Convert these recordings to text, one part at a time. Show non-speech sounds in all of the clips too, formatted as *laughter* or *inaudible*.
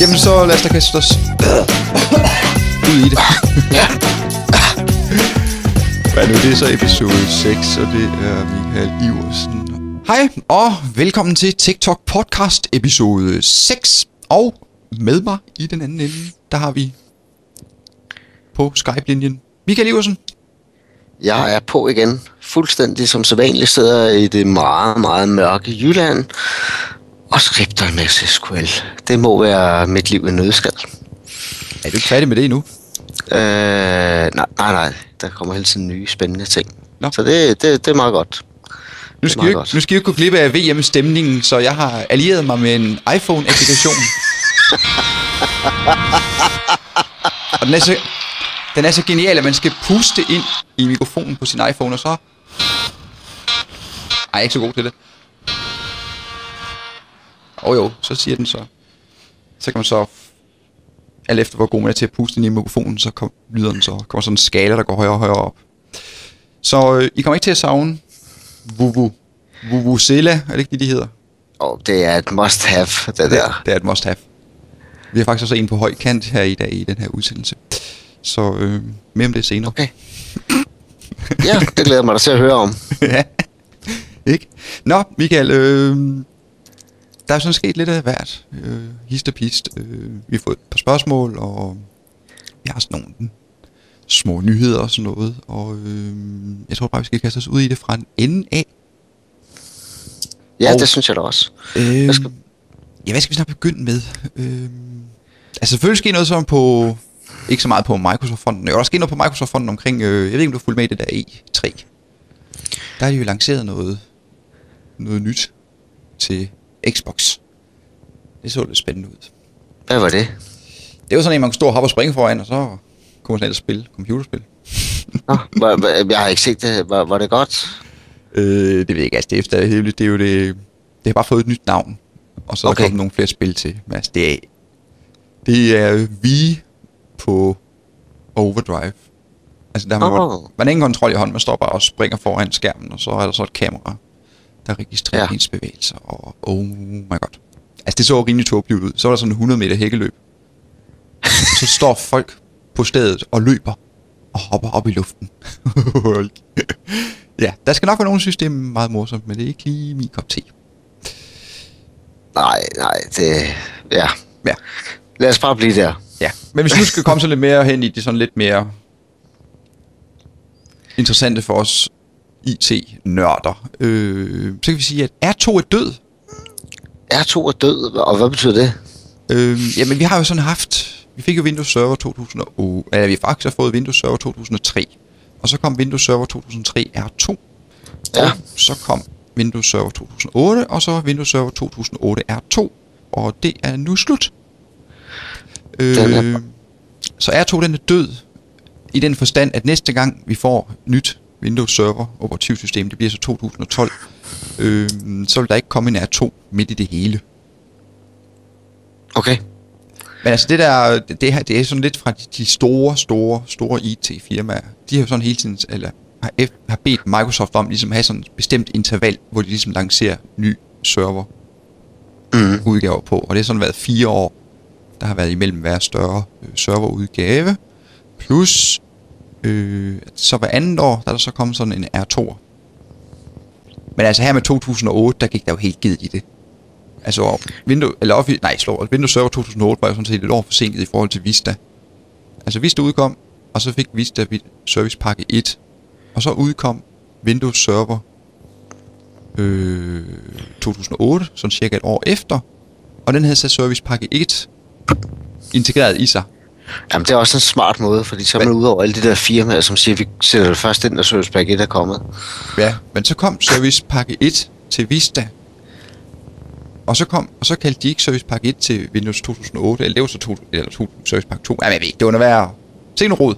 Jamen så lad os da kaste os ud i det. Hvad er nu, det er så episode 6, og det er Michael Iversen. Hej, og velkommen til TikTok podcast episode 6. Og med mig i den anden ende, der har vi på Skype-linjen Michael Iversen. Jeg er på igen, fuldstændig som sædvanligt sidder i det meget, meget mørke Jylland og skripter en masse SQL. Det må være mit liv i nødskal. Er du ikke færdig med det endnu? Øh, nej, nej, nej. Der kommer hele tiden nye spændende ting. Nå. Så det, det, det er meget godt. Nu skal, godt. nu skal vi ikke gå glip af VM-stemningen, så jeg har allieret mig med en iPhone-applikation. og den er, så, den er så genial, at man skal puste ind i mikrofonen på sin iPhone, og så... Ej, jeg er ikke så god til det. Og jo, så siger den så... Så kan man så... Alt efter hvor god man er til at puste ind i mikrofonen, så kom, lyder den så. kommer sådan en skala, der går højere og højere op. Så øh, I kommer ikke til at savne Vuvu. Vuvuzela, er det ikke det, de hedder? Og det er et must have, det der. Det er et must have. Vi har faktisk også en på høj kant her i dag i den her udsendelse. Så øh, mere om det senere. Okay. Ja, det glæder mig da til at høre om. *laughs* ja. Ikke? Nå, Michael, øh, der er sådan sket lidt af hvert. Øh, hist og pist. Øh, vi har fået et par spørgsmål, og vi har sådan nogle små nyheder og sådan noget. Og øh, jeg tror bare, vi skal kaste os ud i det fra en ende af. Ja, Og- det synes jeg da også. Øh, Hvad skal- Ja, hvad skal vi snart begynde med? Øh, altså selvfølgelig sker noget sådan på... Ikke så meget på Microsoft-fonden. Der er også sket noget på Microsoft-fonden omkring... Øh, jeg ved ikke, om du har fulgt med i det der E3. Der har de jo lanceret noget, noget nyt til Xbox. Det så lidt spændende ud. Hvad var det? Det var sådan en, man kunne stå og hoppe og springe foran, og så kunne man sådan spille computerspil. Nå, jeg har ikke set det. Var, var det godt? Øh, det ved jeg ikke, altså det er efter det er jo det... Det har bare fået et nyt navn. Og så er der Okay. kommet nogle flere spil til. Men altså, det er... Det er vi på overdrive. Altså, der har man, oh. man har ingen kontrol i hånden. Man står bare og springer foran skærmen, og så er der så et kamera, der registrerer ja. Ens bevægelser. Og oh my god. Altså, det så rimelig tåbeligt ud. Så var der sådan en 100 meter hækkeløb. så står folk på stedet og løber og hopper op i luften. *laughs* ja, der skal nok være nogen, der synes, det er meget morsomt, men det er ikke lige min kop te. Nej, nej, det... Ja. Ja. Lad os bare blive der. Ja, men hvis vi nu skal komme så lidt mere hen i det sådan lidt mere interessante for os IT-nørder, øh, så kan vi sige, at R2 er død. R2 er død, og hvad betyder det? Øh, jamen, vi har jo sådan haft... Vi fik jo Windows Server 2008... Eller vi har faktisk har fået Windows Server 2003. Og så kom Windows Server 2003 R2. Ja. Så kom Windows Server 2008, og så Windows Server 2008 R2. Og det er nu slut. Den er- Øh, så R2 den er død i den forstand, at næste gang vi får nyt Windows Server operativsystem, det bliver så 2012, øh, så vil der ikke komme en R2 midt i det hele. Okay. Men altså det der, det, her, det er sådan lidt fra de, store, store, store IT-firmaer. De har jo sådan hele tiden, eller har, F- har bedt Microsoft om ligesom at have sådan et bestemt interval, hvor de ligesom lancerer ny server Mm. udgaver på. Og det har sådan været fire år, der har været imellem hver større øh, serverudgave. Plus, øh, så hver andet år, der er der så kommet sådan en R2'er. Men altså her med 2008, der gik der jo helt givet i det. Altså Windows, eller Office, nej, slår, altså, Windows Server 2008 var jo sådan set et år forsinket i forhold til Vista. Altså Vista udkom, og så fik Vista Service Pakke 1, og så udkom Windows Server øh, 2008, sådan cirka et år efter, og den havde så Service Pakke 1 integreret i sig. Jamen, det er også en smart måde, fordi så er man ude over alle de der firmaer, som siger, at vi sætter det først ind, når Service Pack 1 er kommet. Ja, men så kom Service Pakke 1 til Vista. Og så kom og så kaldte de ikke Service Pakke 1 til Windows 2008, eller det var så to, eller to, Service Pakke 2. Jamen, jeg ved ikke, det var noget værre. Se nu råd.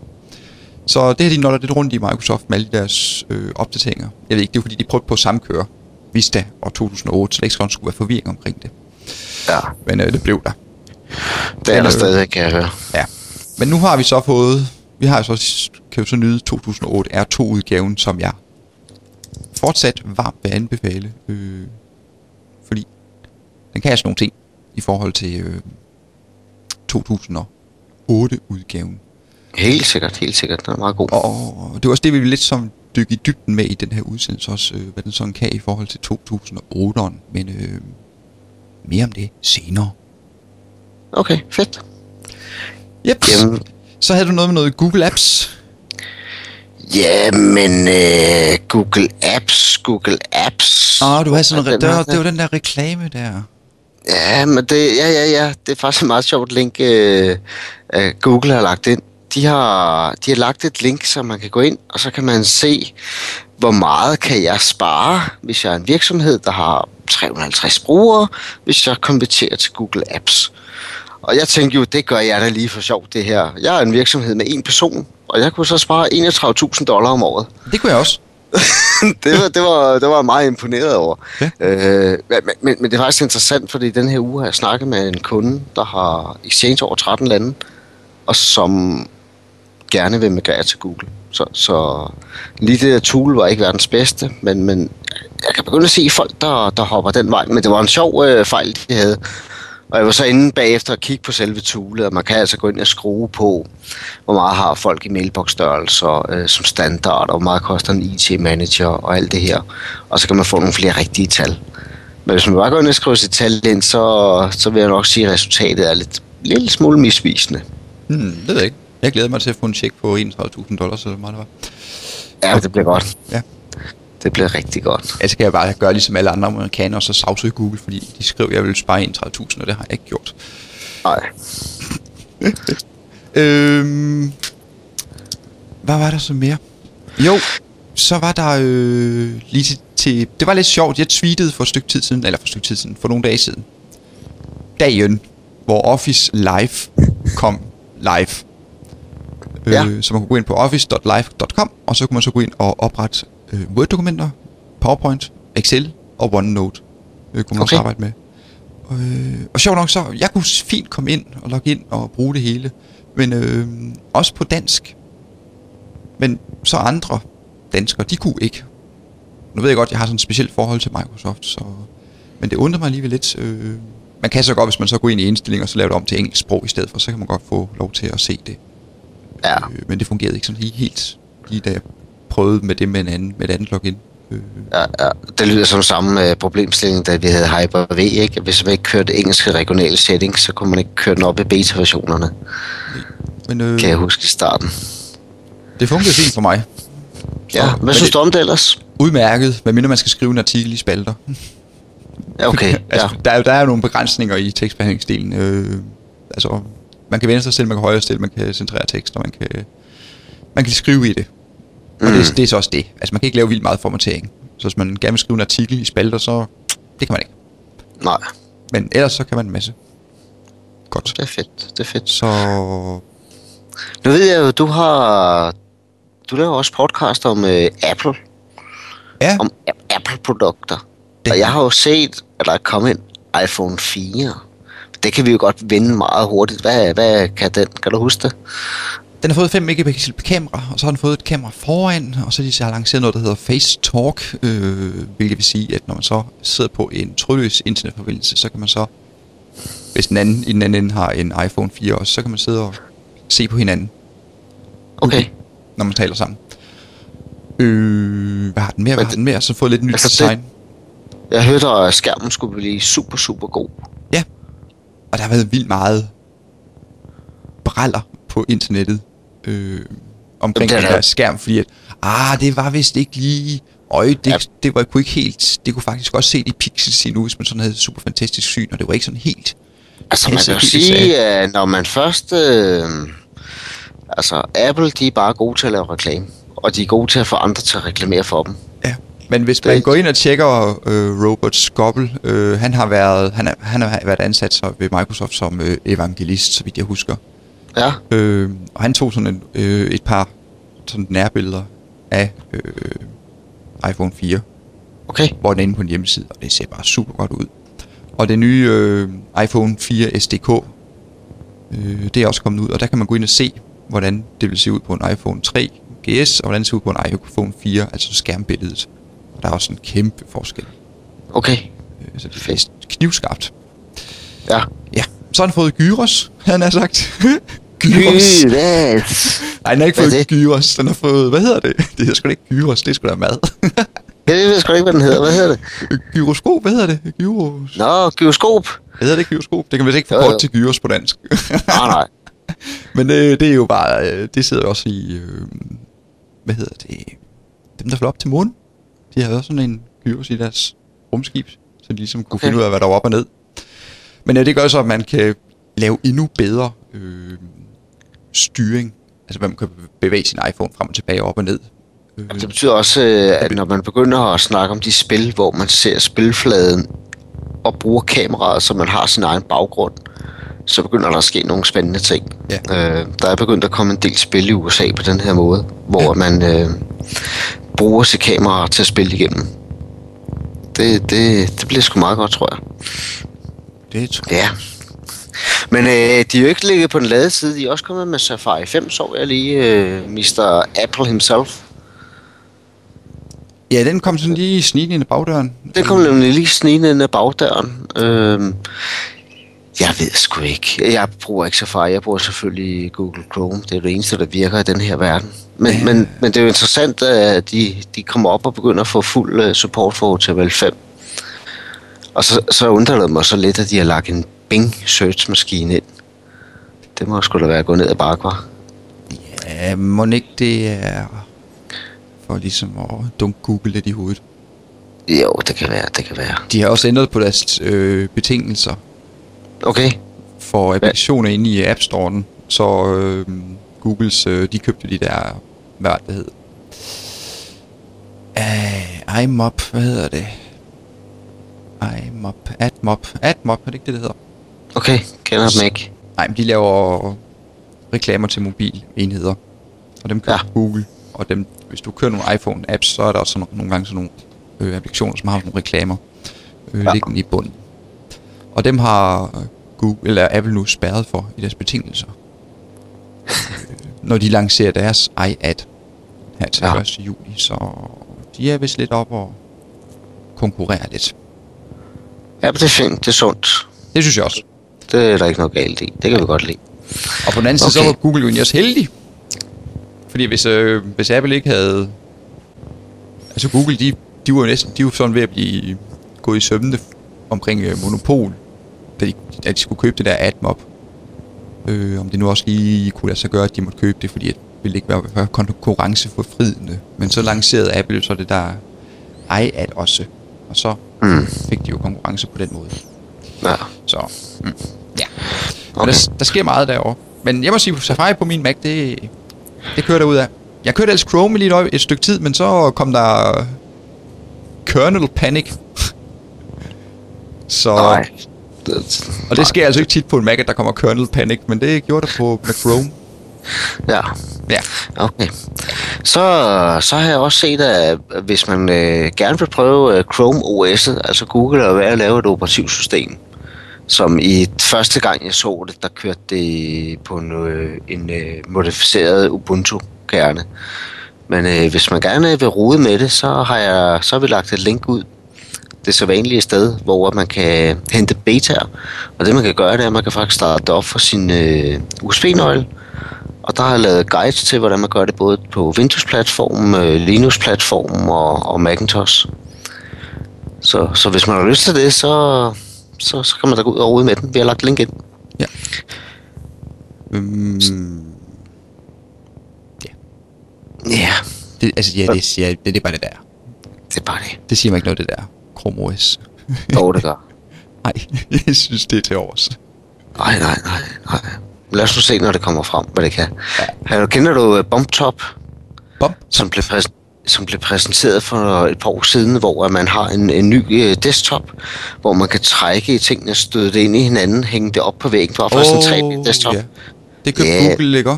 Så det har de nollet lidt rundt i Microsoft med alle de deres øh, opdateringer. Jeg ved ikke, det er fordi, de prøvede på at samkøre Vista og 2008, så der ikke skulle være forvirring omkring det. Ja, Men øh, det blev der. det er der øh, stadig, kan jeg høre. Ja. Men nu har vi så fået, vi har så, kan jo så nyde 2008 R2-udgaven, som jeg fortsat varmt vil anbefale. Øh, fordi den kan altså nogle ting i forhold til, øh, 2008-udgaven. Helt sikkert, helt sikkert. Den er meget god. Og det var også det, vi lidt som dykke i dybden med i den her udsendelse også, øh, hvad den sådan kan i forhold til 2008'eren. Men øh, mere om det senere. Okay, fedt. Yep. Jamen, Så havde du noget med noget Google Apps. Jamen, øh, Google Apps, Google Apps. Åh, oh, du havde sådan en, det, var, det var den der reklame der. Ja, men det, ja, ja, ja, det er faktisk et meget sjovt link, øh, øh, Google har lagt ind. De har, de har lagt et link, så man kan gå ind, og så kan man se, hvor meget kan jeg spare, hvis jeg er en virksomhed, der har 350 brugere, hvis jeg konverterer til Google Apps. Og jeg tænkte jo, det gør jeg da lige for sjov, det her. Jeg er en virksomhed med en person, og jeg kunne så spare 31.000 dollar om året. Det kunne jeg også. *laughs* det, var, det, var, det var meget imponeret over. Ja. Øh, men, men, men det er faktisk interessant, fordi den her uge har jeg snakket med en kunde, der har exchange over 13 lande, og som gerne vil migrere til Google. Så, så lige det der tool var ikke verdens bedste, men, men jeg kan begynde at se folk, der, der hopper den vej. Men det var en sjov øh, fejl, de havde. Og jeg var så inde bagefter og kigge på selve toolet, og man kan altså gå ind og skrue på, hvor meget har folk i mailbox-størrelser øh, som standard, og hvor meget koster en IT-manager og alt det her. Og så kan man få nogle flere rigtige tal. Men hvis man bare går ind og skriver sit tal ind, så, så vil jeg nok sige, at resultatet er lidt lille smule misvisende. Hmm, det ved jeg ikke. Jeg glæder mig til at få en check på 31.000 dollars, eller hvor meget det var. Ja, det bliver godt. Ja. Det bliver rigtig godt. Altså kan jeg bare gøre ligesom alle andre amerikanere, og så sagsøge Google, fordi de skrev, at jeg ville spare 31.000, og det har jeg ikke gjort. Nej. *laughs* Øhm, hvad var der så mere? Jo, så var der øh, lige til, til... Det var lidt sjovt, jeg tweetede for et stykke tid siden, eller for et stykke tid siden, for nogle dage siden. Dagen, hvor Office Live kom live. Ja. Øh, så man kunne gå ind på office.live.com, og så kunne man så gå ind og oprette øh, Word-dokumenter, PowerPoint, Excel og OneNote. Øh, kunne man også Okay. arbejde med. Øh, og sjovt nok så, jeg kunne fint komme ind og logge ind og bruge det hele. Men øh, også på dansk. Men så andre danskere, de kunne ikke. Nu ved jeg godt, jeg har sådan et specielt forhold til Microsoft, så... Men det undrer mig alligevel lidt. Øh, man kan så godt, hvis man så går ind i indstillinger og så laver det om til engelsk sprog i stedet for, så kan man godt få lov til at se det. Ja. Øh, men det fungerede ikke sådan helt, lige da jeg prøvede med det med, en anden, med et andet login. Øh, Ja, ja. Det lyder som samme øh, problemstilling, da vi havde Hyper-V, ikke? Hvis man ikke kørte engelske regionale settings, så kunne man ikke køre den op i beta-versionerne, men øh, kan jeg huske i starten. det fungerede fint for mig. Ja, men hvad synes du om det ellers? Udmærket, medmindre man skal skrive en artikel i spalter. Ja, okay, *laughs* ja. altså, der, er jo, der er jo nogle begrænsninger i tekstbehandlingsdelen. Øh, altså, man kan venstre stille, man kan højre stille, man kan centrere tekst, og man kan, man kan skrive i det. Og Mm. det, det er så også det. Altså, man kan ikke lave vildt meget formatering. Så hvis man gerne vil skrive en artikel i spalter, så det kan man ikke. Nej, Men ellers så kan man en masse. Godt. det er fedt, det er fedt. Så Nu ved jeg jo, du har... Du laver også podcast om øh, Apple, ja, om Apple-produkter. Det- Og jeg har jo set, at der er kommet en iPhone 4. Det kan vi jo godt vinde meget hurtigt. Hvad, hvad kan den? Kan du huske det? Den har fået 5 megapixel kamera, og så har den fået et kamera foran, og så har de så lanceret noget, der hedder Face Talk, øh, hvilket vil sige, at når man så sidder på en trådløs internetforbindelse, så kan man så, hvis den anden i den anden ende har en iPhone 4 også, så kan man sidde og se på hinanden, Okay. når man taler sammen. Øh, hvad har den mere? Hvad har det- den mere? Så fået lidt nyt altså det- design. Jeg hørte, at skærmen skulle blive super, super god. Ja, og der har været vildt meget braller på internettet øh, omkring Jamen, den der skærm, fordi at, ah, det var vist ikke lige, øj, det, Ja. det var kunne ikke helt, det kunne faktisk også se de pixels i nu, hvis man sådan havde super fantastisk syn, og det var ikke sådan helt, Altså man kan jo sige, at når man først... Øh, altså Apple, de er bare gode til at lave reklame. Og de er gode til at få andre til at reklamere for dem. ja. Men hvis man går ind og tjekker øh, Robert Scoble, øh, han har været han, er, han har været ansat så ved Microsoft som øh, evangelist, så vidt jeg husker. Ja, Øh, og han tog sådan en, øh, et par sådan nærbilleder af øh, iPhone 4, okay. hvor den er inde på en hjemmeside, og det ser bare super godt ud. Og det nye øh, iPhone 4 SDK, øh, det er også kommet ud, og der kan man gå ind og se, hvordan det vil se ud på en iPhone 3 GS, og hvordan det ser ud på en iPhone 4, altså skærmbilledet. Og der er også en kæmpe forskel. Okay. Øh, så det er knivskarpt. Ja. Ja, så har han fået gyros. han har sagt. *laughs* gyros. Gyros. Nej, den har ikke Hvad fået det? gyros. Den har fået, hvad hedder det? Det hedder sgu da ikke gyros, det er sgu da mad. *laughs* Jeg ved sgu ikke, hvad den hedder. Hvad hedder det? Gyroskop, hvad hedder det? Gyros. Nå, gyroskop. Hedder det gyroskop? Det kan vist ikke få jo. til gyros på dansk. *laughs* Nej, nej. Men øh, det er jo bare, øh, det sidder jo også i, øh, hvad hedder det, dem der fløj op til månen. De havde også sådan en gyros i deres rumskib, så de ligesom kunne Okay. finde ud af, hvad der var op og ned. Men øh, det gør så, at man kan lave endnu bedre øh, styring. Altså, man kan bevæge sin iPhone frem og tilbage op og ned. Øh, Det betyder også, øh, at når man begynder at snakke om de spil, hvor man ser spilfladen og bruger kameraet, så man har sin egen baggrund, så begynder der at ske nogle spændende ting. Ja. Øh, der er begyndt at komme en del spil i USA på den her måde, hvor ja. man øh, bruger sit kamera til at spille igennem. Det, det, det bliver sgu meget godt, tror jeg. Det tror Ja. Men øh, de er jo ikke ligget på den lade side. De er også kommet med Safari 5, så jeg lige øh, Mr. Apple himself. Ja, den kom sådan lige snigende ind ad bagdøren. Den kom nemlig lige snigende ind ad bagdøren. Øhm, jeg ved sgu ikke. Jeg bruger ikke Safari. Jeg bruger selvfølgelig Google Chrome. Det er det eneste, der virker i den her verden. Men, Ja. men, men det er jo interessant, at de, de kommer op og begynder at få fuld uh, support for HTML 5. Og så, så undrer det mig så lidt, at de har lagt en Bing search-maskine ind. Det må sgu da være gået ned ad bakke, var. Ja, må ikke det er for ligesom at dunke Google lidt i hovedet. Jo, det kan være, det kan være. De har også ændret på deres øh, betingelser Okay, for applikationer inde i App Store'en. Så øh, Googles, øh, de købte de der, hvad det hed? Uh, iMop, hvad hedder det? iMop, AdMop, AdMop, er det ikke det, det hedder? okay, kender dem ikke. Nej, men de laver reklamer til mobilenheder. Og dem køber Ja. Google. Og dem, hvis du kører nogle iPhone-apps, så er der også sådan, nogle gange sådan nogle øh, applikationer, som har nogle reklamer øh, Ja. liggende i bunden. Og dem har Google, eller Apple nu spærret for i deres betingelser. øh, *laughs* når de lancerer deres iAd her til ja. 1. juli. Så de er vist lidt op og konkurrerer lidt. Ja, men det er fint, det er sundt. Det synes jeg også. Det er der ikke noget galt i. Det kan vi godt lide. Og på den anden side, så var Google jo egentlig også heldig. Fordi hvis, øh, hvis Apple ikke havde... Altså Google, de, de var jo næsten de var sådan ved at blive gået i søvnene omkring øh, monopol, da de, da de skulle købe det der AdMob. Øh, om det nu også lige kunne lade sig gøre, at de måtte købe det, fordi det ville ikke være, konkurrenceforfridende. Men så lancerede Apple så det der iAd også. Og så Mm. fik de jo konkurrence på den måde. Ja. Så, mm, ja. Men Okay. der, der sker meget derovre. Men jeg må sige, Safari på min Mac, det, det kører der ud af. Jeg kørte ellers Chrome lige et, et stykke tid, men så kom der kernel panic. *laughs* så, Nej. Det, og det sker altså ikke tit på en Mac, at der kommer kernel panic, men det gjorde der på med Chrome. Ja, Ja, okay. Så, så har jeg også set, at hvis man øh, gerne vil prøve øh, Chrome OS'et, altså Google er ved at lave et operativsystem, som i første gang jeg så det, der kørte det på en, øh, en øh, modificeret Ubuntu-kerne. Men øh, hvis man gerne vil rode med det, så har, jeg, så har vi lagt et link ud det så vanlige sted, hvor man kan hente betaer. Og det man kan gøre, det er, at man kan faktisk starte det op for sin øh, USB-nøgle. Og der har jeg lavet guides til, hvordan man gør det både på Windows-platformen, øh, Linux-platformen og, og Macintosh. Så, så hvis man har lyst til det, så, så, så kan man da gå ud og rode med den. Vi har lagt link ind. øhm, Ja, det, altså, ja, det, siger, det, det er bare det der. det er bare det. Det siger mig ikke noget, det der. Chrome OS. Jo, det gør. *laughs* Nej, jeg synes, det er til års. Nej, nej, nej, nej. Lad os nu se, når det kommer frem, hvad det kan. Ja. Kender du uh, Bump Top? Bump. som blev, præs- som blev præsenteret for et par år siden, hvor man har en, en ny øh, desktop, hvor man kan trække i tingene, støde det ind i hinanden, hænge det op på væggen, for at få sådan en 3D-desktop. ja. Det købte Ja. Google, ikke?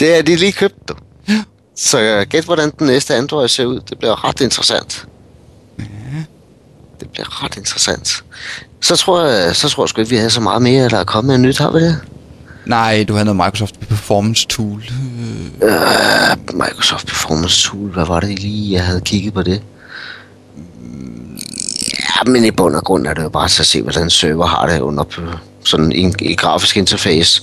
Det er de lige købt, du. Ja. Så øh, gæt, hvordan den næste Android ser ud. Det bliver ret interessant. Ja. Det bliver ret interessant. Så tror jeg, så tror jeg sgu ikke, vi havde så meget mere, der er kommet af nyt, har vi det? Nej, du havde noget Microsoft Performance Tool. Øh, Uh, Microsoft Performance Tool, hvad var det lige, jeg havde kigget på det? Ja, men i bund og grund er det jo bare til at se, hvordan server har det under, sådan en, en grafisk interface.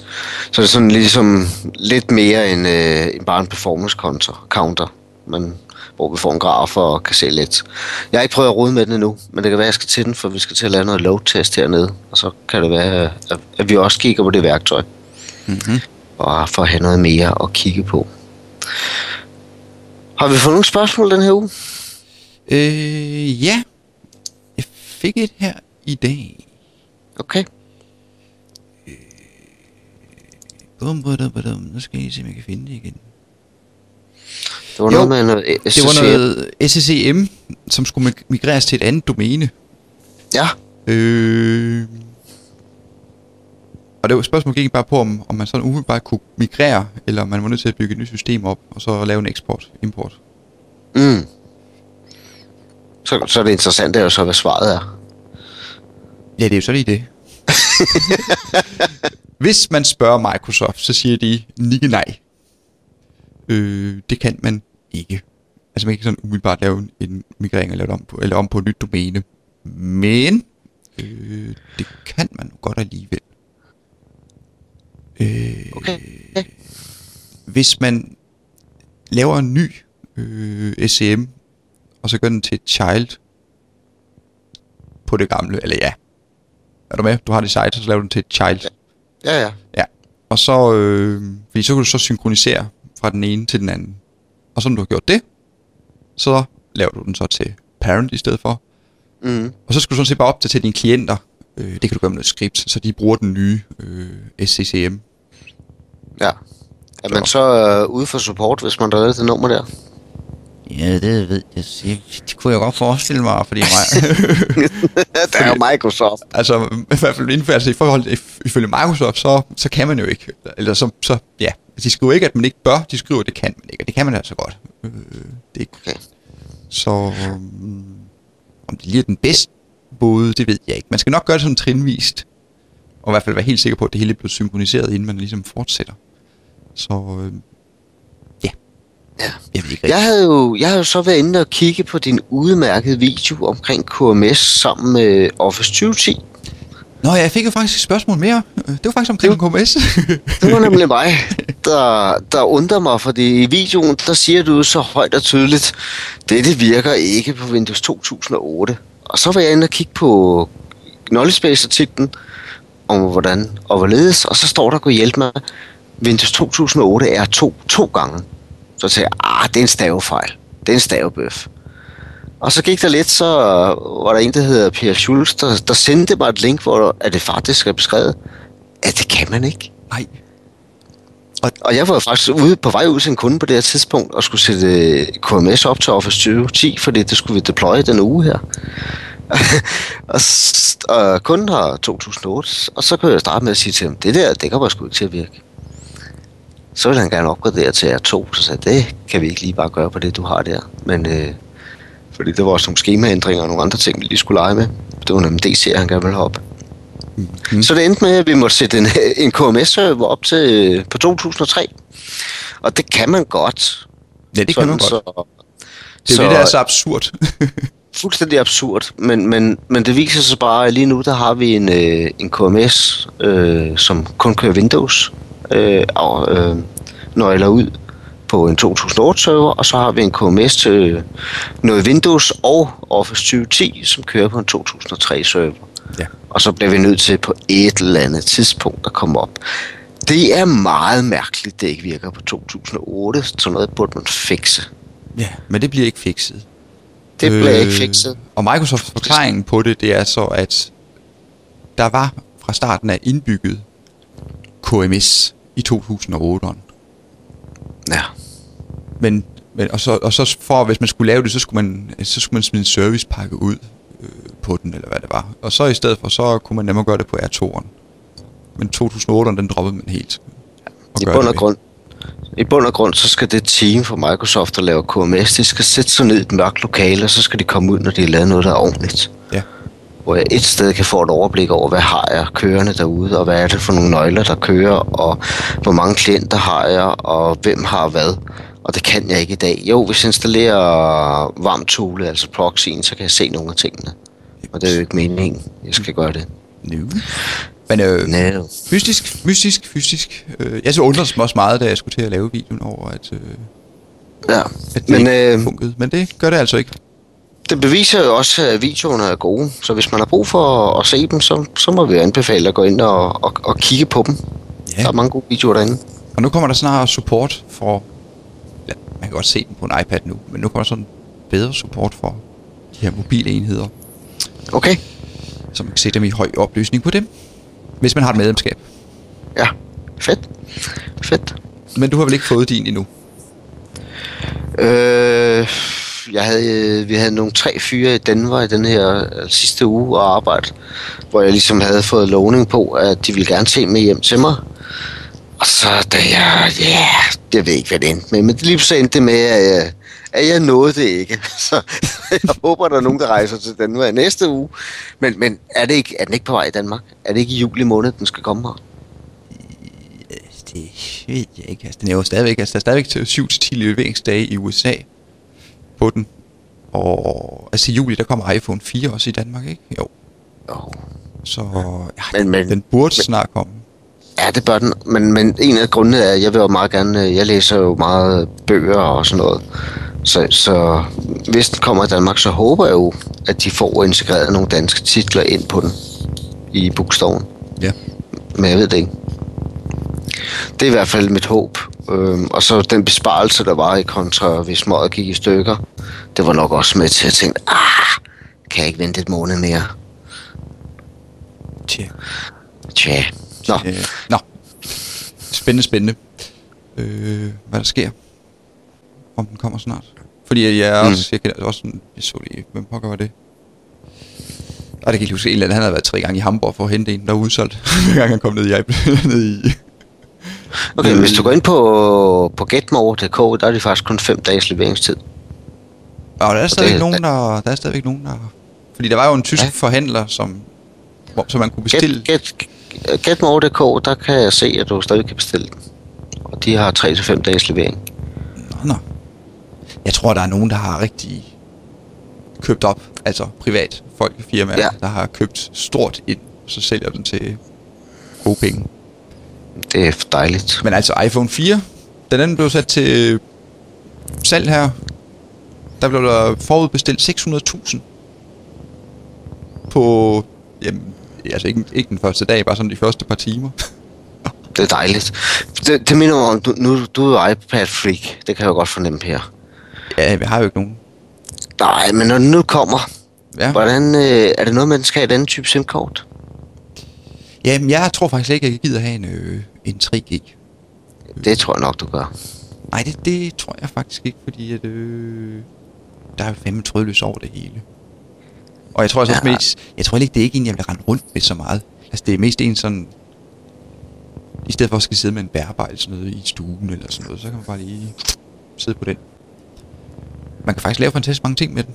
Så det er sådan ligesom lidt mere end, øh, end bare en performance counter, counter men, hvor vi får en graf og kan se lidt. Jeg har ikke prøvet at rode med den endnu, men det kan være, at jeg skal til den, for vi skal til at lave noget load-test hernede, og så kan det være, at, at vi også kigger på det værktøj, Mm-hmm. bare for at have noget mere at kigge på. Har vi fået nogle spørgsmål den her uge? Øh, ja. Jeg fik et her i dag. Okay. Bum, bum, bum, bum. Nu skal jeg se, om jeg kan finde det igen. Det var Jo, noget med noget Det var noget SCCM, som skulle mig- migreres til et andet domæne. Ja, Øh... Og det var spørgsmålet gik bare på, om, om man sådan umiddelbart kunne migrere, eller man var nødt til at bygge et nyt system op, og så lave en eksport, import. mm. Så, så er det interessant, det er jo så, hvad svaret er. Ja, det er jo så lige det. *laughs* Hvis man spørger Microsoft, så siger de ikke nej. Øh, det kan man ikke. Altså man kan ikke sådan umiddelbart lave en- en migrering eller om på, eller om på et nyt domæne. Men øh, det kan man godt alligevel. Øh, Okay. hvis man laver en ny øh, SCM, og så gør den til et child på det gamle, eller ja. Er du med? Du har det site, og så laver du den til et child. Ja, ja. Ja. Og så, øh, fordi så kan du så synkronisere fra den ene til den anden. Og så når du har gjort det, så laver du den så til parent i stedet for. Mm. Og så skal du sådan set bare opdatere dine klienter. Øh, det kan du gøre med noget script, så de bruger den nye øh, SCCM. Ja. Er man så øh, ude for support, hvis man redder det nummer der? Ja, det ved jeg. Det kunne jeg godt forestille mig, fordi mig, *laughs* det er jo Microsoft. altså i hvert fald inden for, altså, i forhold ifølge Microsoft, så, så kan man jo ikke. Eller så, så, ja, de skriver ikke, at man ikke bør, de skriver, at det kan man ikke, og det kan man altså godt. Øh, det er ikke. Okay. Så um, om det lige er den bedste måde, det ved jeg ikke. Man skal nok gøre det sådan trinvist, og i hvert fald være helt sikker på, at det hele bliver synkroniseret, inden man ligesom fortsætter. Så øh, ja, Ja. jeg ved ikke Jeg havde, jo, jeg havde jo så været inde og kigge på din udmærkede video omkring KMS sammen med Office 2010. Nå, jeg fik jo faktisk et spørgsmål mere. Øh, Det var faktisk omkring KMS. *laughs* Det var nemlig mig, *laughs* der, der undrer mig, fordi i videoen, der siger du så højt og tydeligt, det det virker ikke på Windows 2008. Og så var jeg inde og kigge på Knowledge-Base-artiklen om hvordan og hvorledes, og så står der, gå hjælp mig, Windows 2008 er to, to gange. Så sagde jeg, ah, det er en stavefejl. Det er en stavebøf. Og så gik der lidt, så var der en, der hedder Pierre Schulz, der, der sendte mig et link, hvor at det faktisk er beskrevet, at det kan man ikke. Nej. Og jeg var faktisk ude, på vej ud til en kunde på det her tidspunkt, og skulle sætte øh, KMS op til Office 2010, fordi det skulle vi deploye den uge her. *laughs* og, og kunden har 2008, og så kunne jeg starte med at sige til ham, det der, det kommer sgu ikke til at virke. Så ville han gerne opgradere til R2, så sagde det kan vi ikke lige bare gøre på det, du har der. Men øh, fordi der var også nogle skemaændringer og nogle andre ting, vi lige skulle lege med. Det var nemlig DC, han gerne ville have op. Mm-hmm. Så det endte med, at vi måtte sætte en, *laughs* en KMS-server op til, på 2003. Og det kan man godt. Ja, det kan man godt. Så, Det er jo det, der er så absurd. *laughs* fuldstændig absurd, men, men, men det viser sig bare, at lige nu der har vi en, øh, en KMS, øh, som kun kører Windows, øh, og, øh, nøgler ud på en 2008-server, og så har vi en KMS til noget Windows og Office 2010, som kører på en 2003-server. ja. Og så bliver vi nødt til på et eller andet tidspunkt at komme op. Det er meget mærkeligt, det ikke virker på 2008. Så noget burde man fikse. ja, men det bliver ikke fikset. Det bliver ikke fikset. Og Microsofts forklaring på det, det er så, at der var fra starten af indbygget KMS i 2008'eren. Ja. Men, men og, så, og så for, hvis man skulle lave det, så skulle man, så skulle man smide en servicepakke ud øh, på den, eller hvad det var. Og så i stedet for, så kunne man nemmere gøre det på R2'eren. Men 2008'eren, den droppede man helt. I gøre bund, og grund, I bund og grund, så skal det team fra Microsoft, der laver KMS, de skal sætte sig ned i et mørkt lokale, og så skal de komme ud, når de har lavet noget, der er ordentligt. Ja. Hvor jeg et sted kan få et overblik over, hvad har jeg kørende derude, og hvad er det for nogle nøgler, der kører, og hvor mange klienter har jeg, og hvem har hvad. Og det kan jeg ikke i dag. Jo, hvis jeg installerer varmtule, altså proxyen, så kan jeg se nogle af tingene. Og det er jo ikke meningen, jeg skal gøre det. Nu. Men øh, No. mystisk, mystisk, mystisk. Øh, jeg så undres mig også meget, da jeg skulle til at lave videoen over, at, øh, Ja, at det men ikke øh, funkede. Men det gør det altså ikke. Det beviser jo også, at videoerne er gode. Så hvis man har brug for at se dem, så, så må vi anbefale at gå ind og, og, og kigge på dem. Ja. Der er mange gode videoer derinde. Og nu kommer der snart support for... Ja, man kan godt se den på en iPad nu, men nu kommer der sådan bedre support for de her mobile enheder, Okay, så man kan se dem i høj opløsning på dem, hvis man har et medlemskab. ja. Fedt. Fedt. Men du har vel ikke fået din endnu? Øh, jeg havde, øh, vi havde nogle tre fyre i Danmark i den her øh, sidste uge og arbejde, hvor jeg ligesom havde fået lovning på, at de ville gerne se med hjem til mig. Og så da jeg, ja, yeah, jeg ved ikke, hvad det endte med, men det lige så endte det med, at jeg, at jeg nåede det ikke. *laughs* Så jeg håber, der er nogen, der rejser til Danmark næste uge. Men, men er, det ikke, er den ikke på vej i Danmark? Er det ikke i juli måned, den skal komme her? Det ved jeg ikke. Altså, den er jo stadigvæk, altså, der er stadigvæk til 7-10 leveringsdage i USA på den. Og altså i juli, der kommer iPhone 4 også i Danmark, ikke? Jo. Jo. Så ja, Men- men- den burde snart komme. Ja, det bør den. Men, men en af grundene er, at jeg vil jo meget gerne... øh, Jeg læser jo meget bøger og sådan noget. Så, så hvis den kommer i Danmark, så håber jeg jo, at de får integreret nogle danske titler ind på den i bookstoven. Ja. Men jeg ved det ikke. Det er i hvert fald mit håb. Øhm, og så den besparelse, der var i kontra, hvis måret gik i stykker, det var nok også med til at tænke, ah, kan jeg ikke vente et måned mere? Tja. Tja. Nå, Øh, nå. Spændende, spændende. Øh, hvad der sker. Om den kommer snart. Fordi jeg er Mm. også, jeg kan også sådan, jeg så lige, hvem pokker var det? Og det kan jeg huske, en eller anden, han havde været tre gange i Hamburg for at hente en, der var udsolgt. *laughs* Hver gang han kom ned i, ned i Okay, hvis du går ind på, på getmore.dk, der er det faktisk kun 5 dages leveringstid. Og der er stadigvæk det- nogen, der, der er stadigvæk nogen, der... Fordi der var jo en tysk Ja. forhandler, som, hvor, som man kunne bestille. Get, get, getmore.dk, der kan jeg se, at du stadig kan bestille den. Og de har 3-5 dages levering. Nå, nå. Jeg tror, der er nogen, der har rigtig købt op, altså privat folk, firmaer, Ja. der har købt stort ind, så sælger den til gode penge. Det er dejligt. Men altså iPhone 4, da den blev sat til salg her, der blev der forudbestilt 600.000 på, jamen, altså ikke, ikke den første dag, bare sådan de første par timer. *laughs* Det er dejligt. Det, det minder mig om, du, nu, du er iPad-freak. Det kan jeg jo godt fornemme her. ja, vi har jo ikke nogen. Nej, men når den nu kommer, Ja. hvordan, øh, er det noget, man skal have den type SIM-kort? Jamen, jeg tror faktisk ikke, at jeg gider have en, øh, en 3G. Det tror jeg nok, du gør. Nej, det, det tror jeg faktisk ikke, fordi at, øh, der er jo fandme trådløs over det hele. Og jeg tror også Ja. mest, jeg tror ikke, det er ikke en, jeg vil rende rundt med så meget. Altså, det er mest en sådan, i stedet for at skal sidde med en bærbar eller sådan noget i stuen eller sådan noget, så kan man bare lige sidde på den. Man kan faktisk lave fantastisk mange ting med den.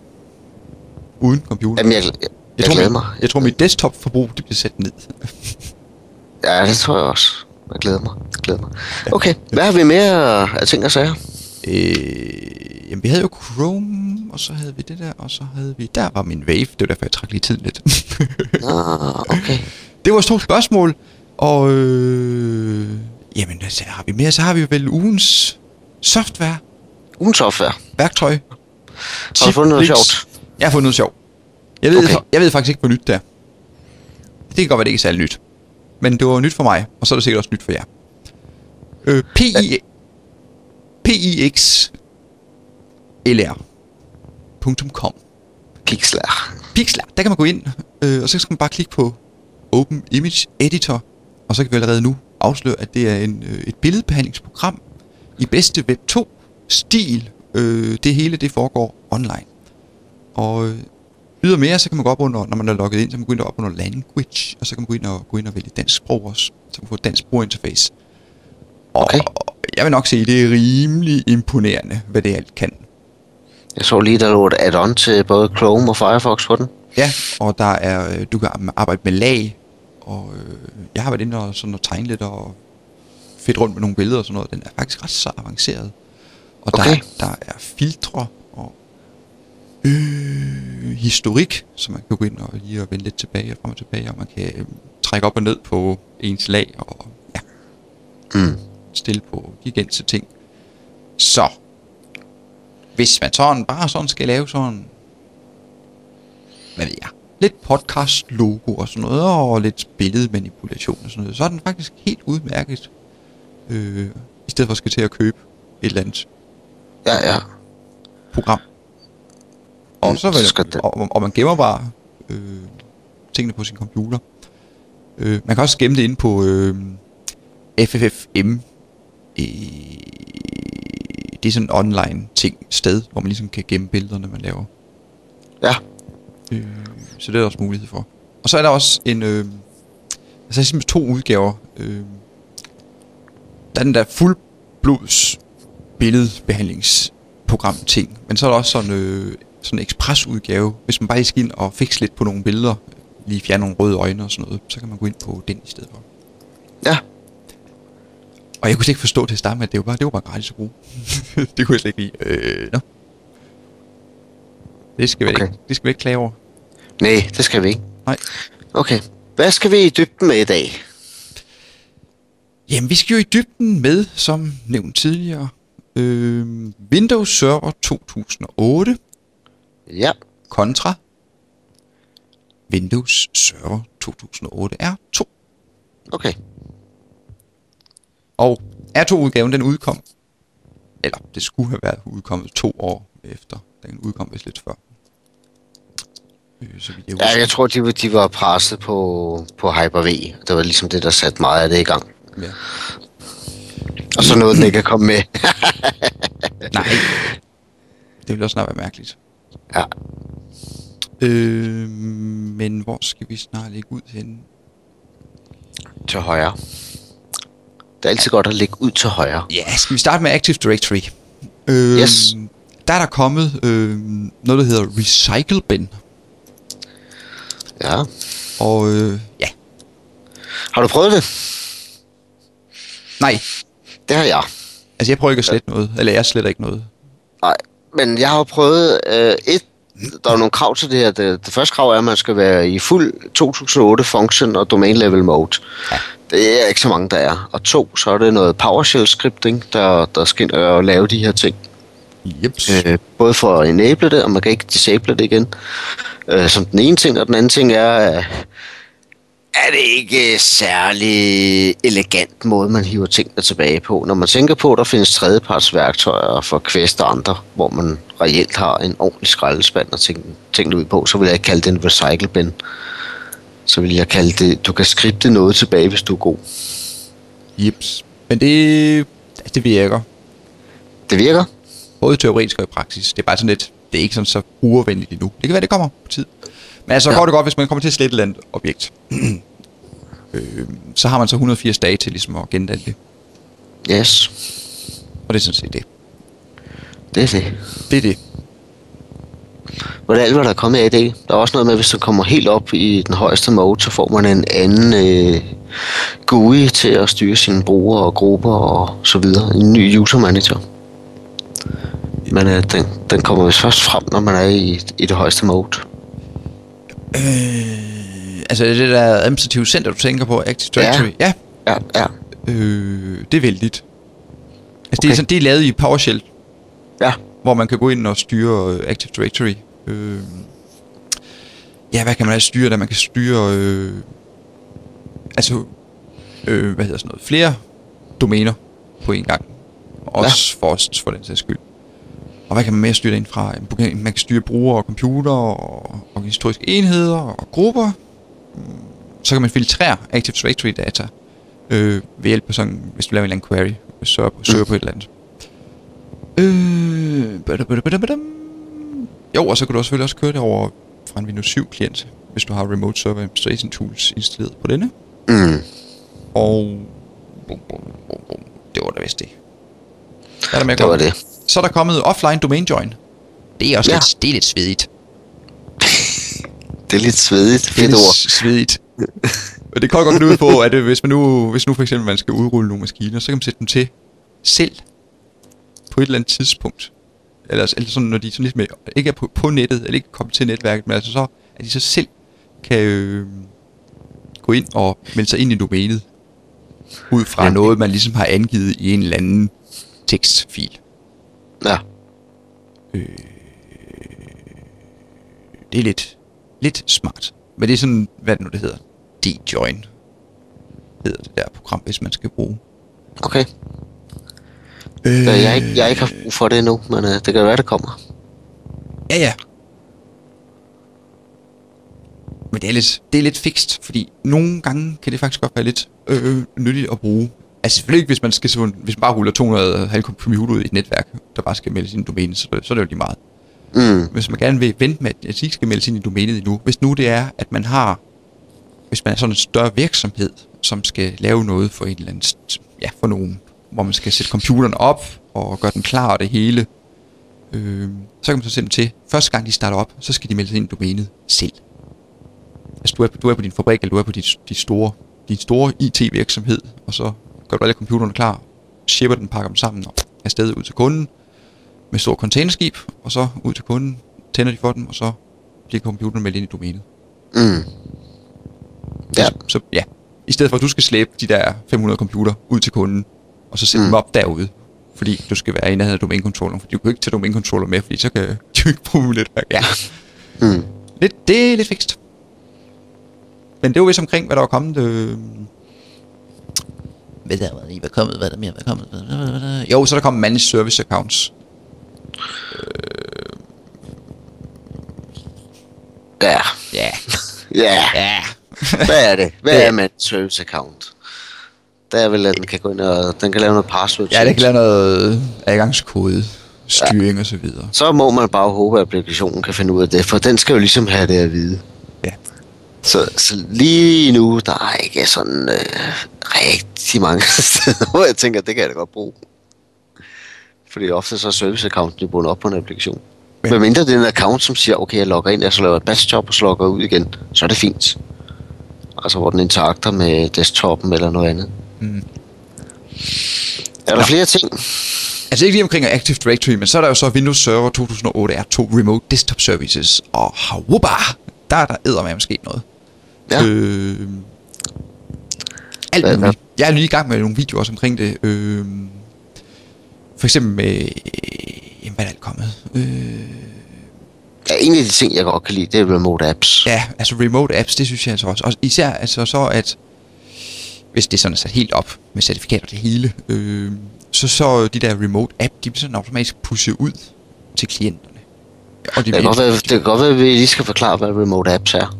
Uden computer. Jamen, jeg, jeg, jeg, jeg tror, mit, mig. jeg tror, mit desktop-forbrug, det bliver sat ned. Ja, det tror jeg også. Jeg glæder mig. Jeg glæder mig. Okay, hvad har vi mere af ting og sager? Øh, jamen, vi havde jo Chrome, og så havde vi det der, og så havde vi... Der var min wave, det var derfor, jeg trak lige tiden lidt. *laughs* Ah, okay. det var to spørgsmål, og... Øh, jamen, så har vi mere, så har vi jo vel ugens software, Ugen software. værktøj. Har du fundet noget sjovt? Jeg har fundet noget sjovt. Jeg ved, Okay. okay. jeg ved faktisk ikke, hvor nyt det er. Det kan godt være, det ikke er særlig nyt. Men det var nyt for mig, og så er det sikkert også nyt for jer. Øh, PI, PIX LR.com Pixlar. Pixlar, der kan man gå ind, øh, og så skal man bare klikke på Open Image Editor, og så kan vi allerede nu afsløre, at det er en, øh, et billedbehandlingsprogram i bedste Web 2-stil. Øh, det hele det foregår online. Og øh, ydermere, så kan man gå op under, når man er logget ind, så kan man gå ind op under Language, og så kan man gå ind og, gå ind og vælge dansk sprog også, så man får dansk brugerinterface. Og Okay. jeg vil nok sige, det er rimelig imponerende, hvad det alt kan. Jeg så lige, der lå et add-on til både Chrome og Firefox på den. Ja, og der er, øh, du kan arbejde med lag, og øh, jeg har været inde og, sådan og tegne lidt og fedt rundt med nogle billeder og sådan noget. Den er faktisk ret så avanceret. Og Okay. der, der er filtre og øh, historik, så man kan gå ind og lige og vende lidt tilbage og frem og tilbage, og man kan øh, trække op og ned på ens lag, og ja, Mm. stille på gigantiske ting. Så, hvis man sådan bare sådan skal lave sådan, hvad ved jeg, lidt podcast logo og sådan noget, og lidt billedmanipulation og sådan noget, så er den faktisk helt udmærket, øh, i stedet for at skal til at købe et eller andet Ja, ja. program. Og, Mm, så så skal det- og, og man gemmer bare øh, tingene på sin computer. Øh, man kan også gemme det inde på øh, FFFM. Øh, det er sådan en online ting, sted, hvor man ligesom kan gemme billederne, man laver. Ja. Øh, så det er der også mulighed for. Og så er der også en... Øh, altså simpelthen to udgaver. Øh, der er den der fuldblods billedbehandlingsprogram ting. Men så er der også sådan, øh, sådan en ekspresudgave. Hvis man bare skal ind og fikse lidt på nogle billeder, lige fjerne nogle røde øjne og sådan noget, så kan man gå ind på den i stedet for. Ja. Og jeg kunne slet ikke forstå til at starte med, at det var bare, det var bare gratis at bruge. *laughs* det kunne jeg slet ikke lide. Øh, no. Det skal vi Okay. ikke, det skal vi ikke klage over. Nej, det skal vi ikke. Nej. Okay. Hvad skal vi i dybden med i dag? Jamen, vi skal jo i dybden med, som nævnt tidligere, øh, Windows Server 2008 Ja. kontra Windows Server 2008 R2. Okay. Og R2-udgaven, den udkom, eller det skulle have været udkommet to år efter. Den udkom vist lidt før. Øh, så vidt jeg Ja, jeg tror, de, var- de var presset på, på Hyper-V. Det var ligesom det, der satte meget af det i gang. Ja. Og så nåede den ikke at komme med. *laughs* Nej, det ville også snart være mærkeligt. Ja. Øh, men hvor skal vi snart lægge ud henne? Til højre. Det er altid godt at lægge ud til højre. Ja, skal vi starte med Active Directory? Øh, Yes. Der er der kommet øh, noget, der hedder Recycle Bin. Ja. Og øh, ja, Har du prøvet det? nej, Det har jeg. altså jeg prøver ikke at slette noget, eller jeg sletter ikke noget. Nej, men jeg har jo prøvet øh, et. Der er nogle krav til det her. Det, det første krav er, at man skal være i fuld 2008 function og domain level mode. Ja. Det er ikke så mange, der er. Og to, så er det noget PowerShell scripting, der, der skal ind og lave de her ting. Jeps. Øh, både for at enable det, og man kan ikke disable det igen. Øh, som den ene ting, og den anden ting er, er det ikke særlig elegant måde, man hiver tingene tilbage på. Når man tænker på, at der findes tredjepartsværktøjer for Quest og andre, hvor man reelt har en ordentlig skraldespand og ting, tingene ud på, så vil jeg ikke kalde det en recycle bin. Så vil jeg kalde det, du kan skripte noget tilbage, hvis du er god. Jeps. Men det, det virker. Det virker. Både teoretisk og i praksis. Det er bare sådan lidt, det er ikke sådan så brugervenligt endnu. Det kan være, det kommer på tid. Men altså, Ja. ja. går det godt, hvis man kommer til at slette et eller andet objekt. *clears throat* øh, så har man så 180 dage til ligesom at gendanne det. Yes, Og det er sådan set det. det er det. Det er det. Hvor det alt, hvad der er kommet af det. Der er også noget med, at hvis du kommer helt op i den højeste mode, så får man en anden øh, GUI til at styre sine brugere og grupper og så videre. En ny user manager. Men øh, den, den kommer vist først frem, når man er i, i det højeste mode. Øh, altså det der administrative center, du tænker på, Active Directory. Ja. Ja, ja, Øh, det er vældigt. Altså det, er Okay. sådan, det er lavet i PowerShell, ja. hvor man kan gå ind og styre Active Directory. Øh, ja, hvad kan man altså styre der? Man kan styre, øh, altså, øh, hvad hedder sådan noget, flere domæner på en gang. Også ja. for os, for den sags skyld. Og hvad kan man mere styre ind fra? Man kan styre brugere og computer og organisatoriske enheder og grupper. Mm, Så kan man filtrere Active Directory data øh, ved hjælp af sådan, hvis du laver en eller anden query, du søger, søger på et eller andet. Øh, jo, og så kan du også selvfølgelig også køre det over fra en Windows 7 klient, hvis du har Remote Server Administration Tools installeret på denne. Mm. Og bum, bum, bum, bum. det var da vist det. Hvad er der Det var det. Så er der kommet offline domain join. Det er også Ja. ja. lidt, *laughs* det er lidt svedigt. Det er lidt svedigt. Det er lidt ord. svedigt. Og det kan godt gå ud på, at øh, hvis man nu, hvis nu for eksempel man skal udrulle nogle maskiner, så kan man sætte dem til selv på et eller andet tidspunkt. Eller, eller sådan, når de sådan med, ikke er på, på nettet, eller ikke kommet til netværket, men altså så, at de så selv kan øh, gå ind og melde sig ind i domænet, ud fra Nemlig. noget, man ligesom har angivet i en eller anden tekstfil. Ja. Det er lidt, lidt smart. Men det er sådan, hvad det nu det hedder, D-Join hedder det der program, hvis man skal bruge. Okay. Øh, jeg, har ikke, jeg har ikke haft brug for det endnu, men øh, det kan være, det kommer. Ja, ja. Men det er lidt, det er lidt fikst, fordi nogle gange kan det faktisk godt være lidt øh, nyttigt at bruge. Altså selvfølgelig ikke, hvis man, skal, hvis man bare ruller 200 halv computer ud i et netværk, der bare skal melde sin domæne, så, så er det jo lige meget. Mm. Hvis man gerne vil vente med, at ikke skal melde i domænet endnu. Hvis nu det er, at man har, hvis man er sådan en større virksomhed, som skal lave noget for en eller anden, ja, for nogen, hvor man skal sætte computeren op og gøre den klar og det hele, øh, så kan man så dem til, første gang de starter op, så skal de melde sig ind i domænet selv. Altså du er, du er på din fabrik, eller du er på dit, dit store, din store IT-virksomhed, og så gør du alle computerne klar, shipper den, pakker dem sammen og afsted ud til kunden, med stor containerskib, og så ud til kunden, tænder de for den, og så bliver computeren meldt ind i domænet. Mm. Ja. Så, så ja, i stedet for at du skal slæbe de der 500 computer ud til kunden, og så sætte Mm. dem op derude, fordi du skal være i nærheden af domænekontrolleren, for du kan ikke tage domænekontroller med, fordi så kan du ikke bruge netværk. Ja, Mm. lidt, det er lidt fikst. Men det var vist omkring, hvad der var kommet... Øh... Hvad der var lige var kommet, hvad der mere var kommet. Hvad, hvad, hvad, hvad, jo, så er der kommet managed service accounts. Ja. Ja, *laughs* Ja. ja. Hvad er det? Hvad *laughs* Det- er et service account? Der er vel, at den kan gå ind og den kan lave noget password. Ja, det kan lave noget adgangskode, styring og så videre. Så må man bare håbe, at applikationen kan finde ud af det, for den skal jo ligesom have det at vide. Så, så lige nu, der er ikke sådan øh, rigtig mange *laughs* steder, hvor jeg tænker, det kan jeg da godt bruge. Fordi ofte så er service accounten jo bundet op på en applikation. Men mindre det er en account, som siger, okay, jeg logger ind, jeg så laver et batch job, og så logger ud igen, så er det fint. Altså hvor den interakter med desktopen eller noget andet. Mm. Er der Nå. flere ting? Altså ikke lige omkring Active Directory, men så er der jo så Windows Server 2008 R2 Remote Desktop Services, og hawuba, der er der eddermame sket noget. Ja. Øh, alt muligt. Jeg er lige i gang med nogle videoer også omkring det. Øh, for eksempel med... Øh, jamen, hvad er alt kommet? Øh, Ja, en af de ting, jeg godt kan lide, det er remote apps. Ja, altså remote apps, det synes jeg altså også. Og især altså så, at hvis det er sådan sat helt op med certifikater det hele, øh, så så de der remote app, de bliver sådan automatisk pushet ud til klienterne. Og de Det kan, godt være, det kan godt være, at vi lige skal forklare, hvad remote apps er.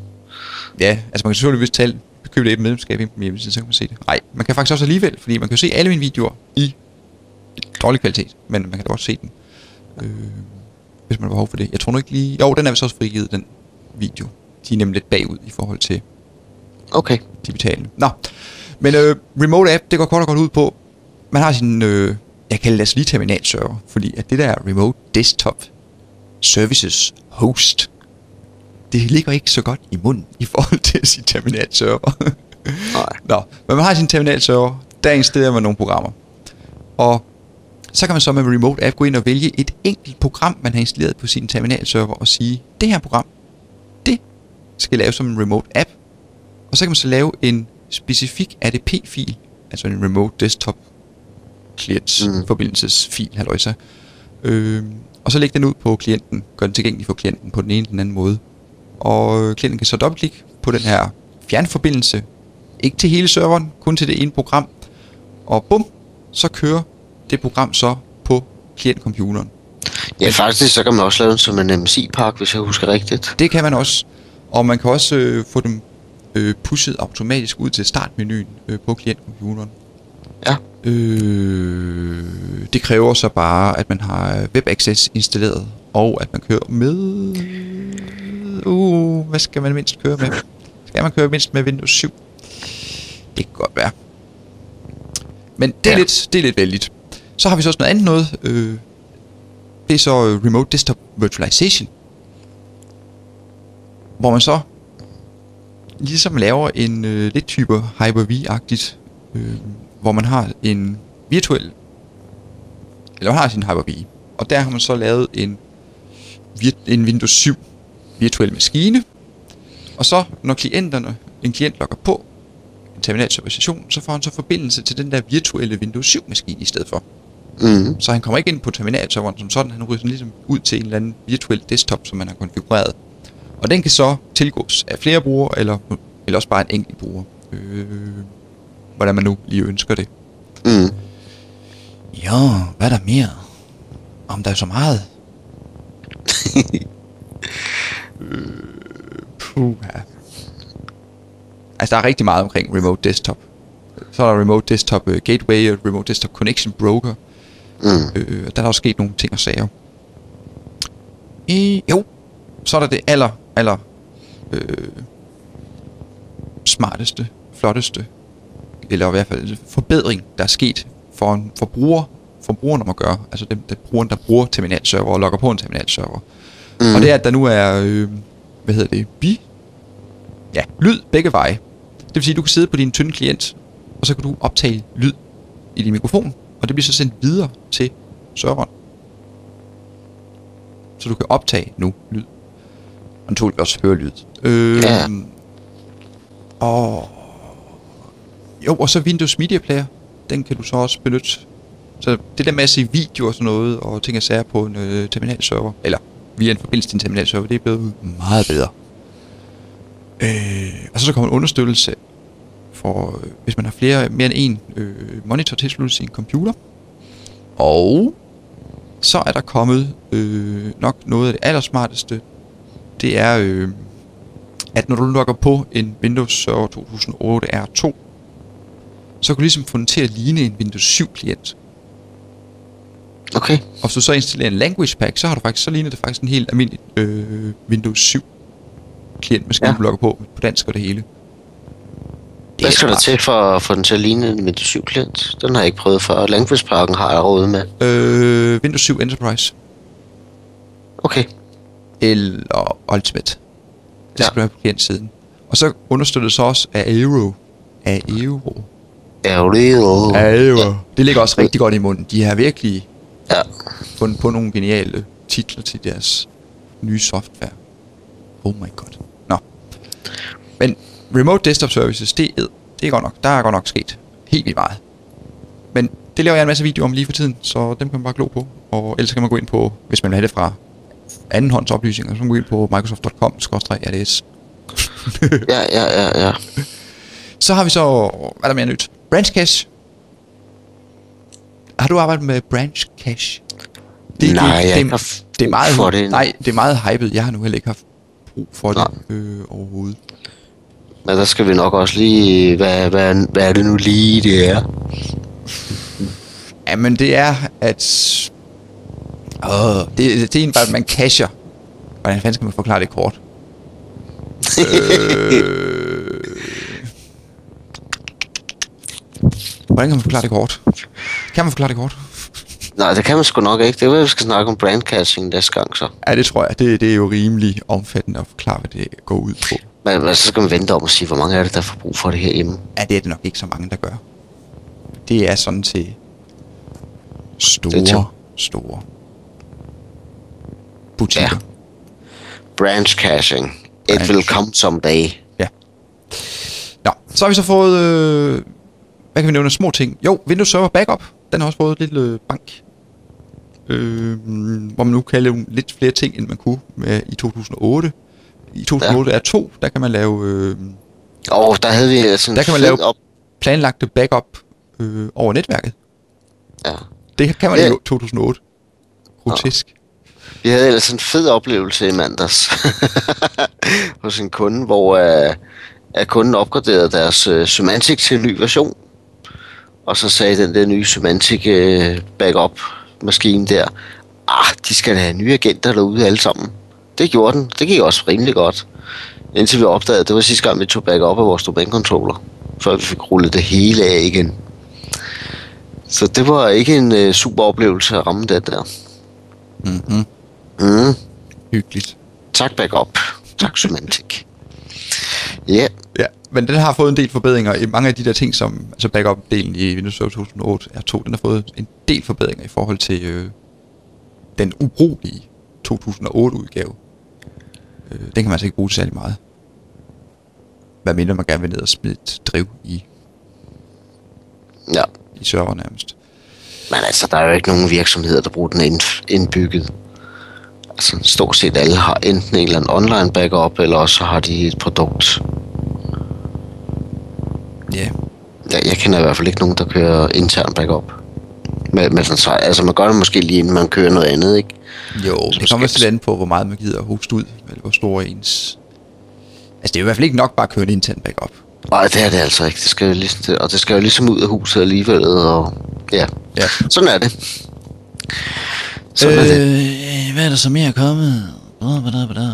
Ja, altså man kan selvfølgelig tale, købe et medlemskab ind på min hjemmeside, så kan man se det. Nej, man kan faktisk også alligevel, fordi man kan se alle mine videoer i dårlig kvalitet, men man kan da godt se den, øh, hvis man har behov for det. Jeg tror nu ikke lige... Jo, den er vist også frigivet, den video. De er nemlig lidt bagud i forhold til Okay. de betalende. Nå, men øh, remote app, det går kort og godt ud på, man har sin, øh, jeg kalder det altså lige terminalserver, fordi at det der remote desktop services host, det ligger ikke så godt i munden i forhold til *laughs* sige terminalserver. Nej. Nå, men man har sin terminalserver, der installerer man nogle programmer. Og så kan man så med Remote App gå ind og vælge et enkelt program, man har installeret på sin terminalserver, og sige, det her program, det skal laves som en Remote App. Og så kan man så lave en specifik ADP-fil, altså en Remote Desktop Clients Mm. forbindelsesfil, halløjsa. Øh, og så lægge den ud på klienten, gør den tilgængelig for klienten på den ene eller den anden måde. Og øh, klienten kan så dobbeltklikke på den her fjernforbindelse, ikke til hele serveren, kun til det ene program. Og bum, så kører det program så på klientcomputeren. Ja, faktisk så kan man også lave den som en MSI-pakke, hvis jeg husker rigtigt. Det kan man også. Og man kan også øh, få dem øh, pushet automatisk ud til startmenuen øh, på klientcomputeren. Ja. Øh, det kræver så bare, at man har Web Access installeret, og at man kører med... Uh, hvad skal man mindst køre med? Skal man køre mindst med Windows 7? Det kan godt være. Men det er, Ja. lidt, det er lidt vældigt. Så har vi så også noget andet noget. Øh, det er så øh, Remote Desktop Virtualization. Hvor man så ligesom laver en øh, lidt type Hyper-V-agtigt, øh, hvor man har en virtuel, eller man har sin Hyper-V, og der har man så lavet en, en Windows 7 virtuel maskine, og så når klienterne, en klient logger på, en stationen, så får han så forbindelse til den der virtuelle Windows 7 maskine i stedet for. Mm. Så han kommer ikke ind på terminalserveren som sådan, han ryger ligesom ud til en eller anden virtuel desktop, som man har konfigureret. Og den kan så tilgås af flere brugere, eller, eller også bare en enkelt bruger. Øh, hvordan man nu lige ønsker det. Mm. Jo, hvad er der mere? Om der er så meget? *laughs* øh, puha. Altså, der er rigtig meget omkring Remote Desktop. Så er der Remote Desktop uh, Gateway og Remote Desktop Connection Broker. Mm. Øh, der er også sket nogle ting og sager. I, jo, så er der det aller, aller øh, smarteste, flotteste, eller i hvert fald forbedring, der er sket for en forbruger, forbrugeren om at gøre, altså dem, der brugeren, der bruger terminalserver og logger på en terminalserver. Mm. Og det er, at der nu er, øh, hvad hedder det, bi, ja, lyd begge veje. Det vil sige, at du kan sidde på din tynde klient, og så kan du optage lyd i din mikrofon, og det bliver så sendt videre til serveren. Så du kan optage nu lyd. Og naturligvis også høre lyd. Øh, Ja. Og... Jo, og så Windows Media Player. Den kan du så også benytte. Så det der med at se video og sådan noget, og ting og sager på en øh, terminalserver, eller via en forbindelse til en terminalserver, det er blevet meget bedre. Øh, og så, så kommer en understøttelse for, øh, hvis man har flere, mere end en øh, monitor tilsluttet sin computer. Og så er der kommet øh, nok noget af det allersmarteste. Det er, øh, at når du logger på en Windows Server 2008 R2, så kan du ligesom få den til at ligne en Windows 7 klient. Okay. Og hvis du så installerer en language pack, så har du faktisk, så ligner det faktisk en helt almindelig øh, Windows 7 klient maskine, Ja. ja. på på dansk og det hele. Hvad skal der til for at få den til at ligne en Windows 7 klient? Den har jeg ikke prøvet før. Language Parken har jeg råd med. Øh, Windows 7 Enterprise Okay. eller Ultimate. Det Ja. skal have på klientsiden. Og så understøttet så også af Aero. Af Aero. Aero. Det ligger også rigtig godt i munden. De har virkelig Ja. fundet på nogle geniale titler til deres nye software. Oh my god. Nå. Men Remote Desktop Services, det er, det er godt nok. Der er godt nok sket helt vildt meget. Men det laver jeg en masse videoer om lige for tiden, så dem kan man bare glo på. Og ellers kan man gå ind på, hvis man vil have det fra andenhånds oplysninger, så kan man gå ind på microsoft.com-rs. Ja, ja, ja, ja. Så har vi så, hvad er der mere nyt? Branch Cache. Har du arbejdet med Branch Cache? Nej, jeg har det, haft det er meget, for det. Nej, det er meget hypet. Jeg har nu heller ikke haft brug for Nej. det øh, overhovedet. Men der skal vi nok også lige... Hvad, hvad, hvad er det nu lige, det er? Ja, men det er, at... Åh, det, det er egentlig bare, at man cacher. Hvordan fanden skal man forklare det kort? *laughs* øh... Hvordan kan man forklare det kort? Kan man forklare det kort? Nej, det kan man sgu nok ikke. Det er, vi skal snakke om brandcasting næste gang så. Ja, det tror jeg. Det, det er jo rimelig omfattende at forklare, hvad det går ud på. Men, men så skal man vente om og sige, hvor mange er det, der får brug for det herhjemme. Ja, det er det nok ikke så mange, der gør. Det er sådan til store, Det til- store butikker. Ja. Branch caching. It Branch. will come someday. Ja. Nå, så har vi så fået... Øh, hvad kan vi nævne små ting? Jo, Windows Server Backup. Den har også fået et lille øh, bank. Øh, hvor man nu kan lave lidt flere ting, end man kunne med, i 2008. I 2008 ja. er 2, der kan man lave øh, Og der havde vi altså en Der kan man lave- op... planlagte backup øh, over netværket. Ja. Det kan man Ja. i 2008. Grotesk. Vi havde ellers en fed oplevelse i mandags *laughs* hos en kunde, hvor uh, at kunden opgraderede deres uh, Symantec til en ny version. Og så sagde den der nye Symantec uh, backup maskine der, ah, de skal have nye agenter derude alle sammen. Det gjorde den. Det gik også rimelig godt. Indtil vi opdagede, at det var sidste gang, vi tog backup af vores domænecontroller. Før vi fik rullet det hele af igen. Så det var ikke en uh, super oplevelse at ramme det der. Mm-hmm. Mm. Hyggeligt. Tak backup. Tak Symantec. Ja, Ja, men den har fået en del forbedringer i mange af de der ting, som altså backup-delen i Windows Server 2008 R2, den har fået en del forbedringer i forhold til øh, den ubrugelige 2008-udgave. Øh, den kan man altså ikke bruge særlig meget. Hvad mindre man gerne vil ned og smide et driv i, Ja. i server nærmest. Men altså, der er jo ikke nogen virksomheder, der bruger den ind, indbygget. Altså, stort set alle har enten en eller anden online backup, eller også har de et produkt. Ja, Jeg, kender i hvert fald ikke nogen, der kører intern backup. Med, med sådan, så, altså, man gør det måske lige inden man kører noget andet, ikke? jo, Som det kommer skal- lidt an på, hvor meget man gider at hoste ud, eller hvor stor ens... Altså, det er jo i hvert fald ikke nok bare at køre en intern backup. Nej, det er det altså ikke. Det skal jo ligesom, og det skal jo ligesom ud af huset alligevel, og ja, Ja. sådan er det. Sådan øh, er det. Øh, hvad er der så mere kommet? Bla, bla, bla.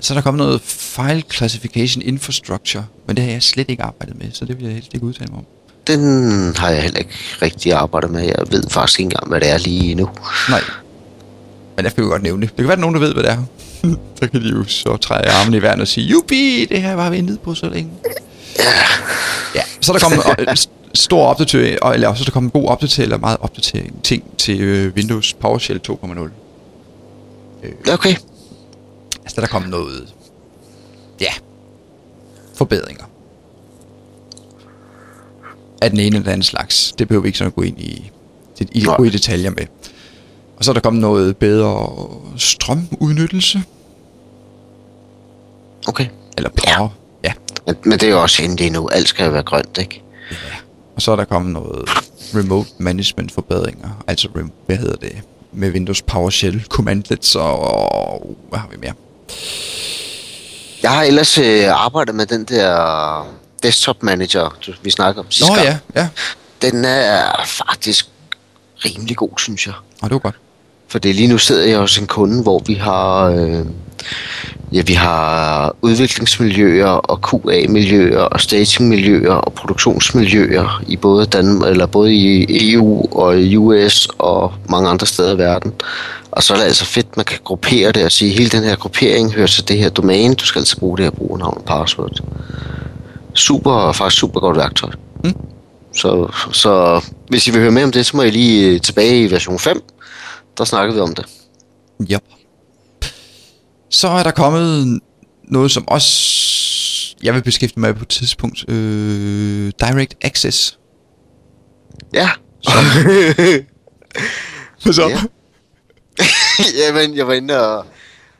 Så er der kommet noget File Classification Infrastructure, men det har jeg slet ikke arbejdet med, så det vil jeg helst ikke udtale mig om. Den har jeg heller ikke rigtig arbejdet med. Jeg ved faktisk ikke engang, hvad det er lige nu. Nej. Men der kan vi godt nævne det. Det kan være, at nogen, der ved, hvad det er. *laughs* så kan de jo så træde armen i vejret og sige, Jubi, det her var vi ventet på så længe. Ja, så er der kommet øh, stor opdatering, og- eller så er der kommet en god opdatering, eller meget opdatering ting til øh, Windows PowerShell 2.0. Okay. Altså, der er kommet noget... Ja. Forbedringer. Af den ene eller den anden slags. Det behøver vi ikke sådan at gå ind i, i, i, gå i detaljer med. Og så er der kommet noget bedre strømudnyttelse. Okay. Eller power. Ja. Men, men det er jo også endelig nu. Alt skal jo være grønt, ikke? ja. Og så er der kommet noget remote management forbedringer. Altså, hvad hedder det? Med Windows PowerShell commandlets og... Hvad har vi mere? Jeg har ellers øh, arbejdet med den der desktop manager, vi snakkede om sidste Nå gang. ja, ja. Den er faktisk rimelig god, synes jeg. Og det var godt. For det lige nu sidder jeg hos en kunde, hvor vi har, øh, ja, vi har udviklingsmiljøer og QA-miljøer og staging-miljøer og produktionsmiljøer i både, Danmark, eller både i EU og i US og mange andre steder i verden. Og så er det altså fedt, man kan gruppere det og sige, at hele den her gruppering hører til det her domæne. Du skal altså bruge det her brugernavn og password. Super, faktisk super godt værktøj. Mm. Så, så hvis I vil høre mere om det, så må I lige tilbage i version 5. Der snakkede vi om det. Yep. Så er der kommet noget, som også jeg vil beskæftige mig på et tidspunkt. Øh, direct Access. Ja. *laughs* Hvad så? Ja. *laughs* Jamen, jeg var inde og,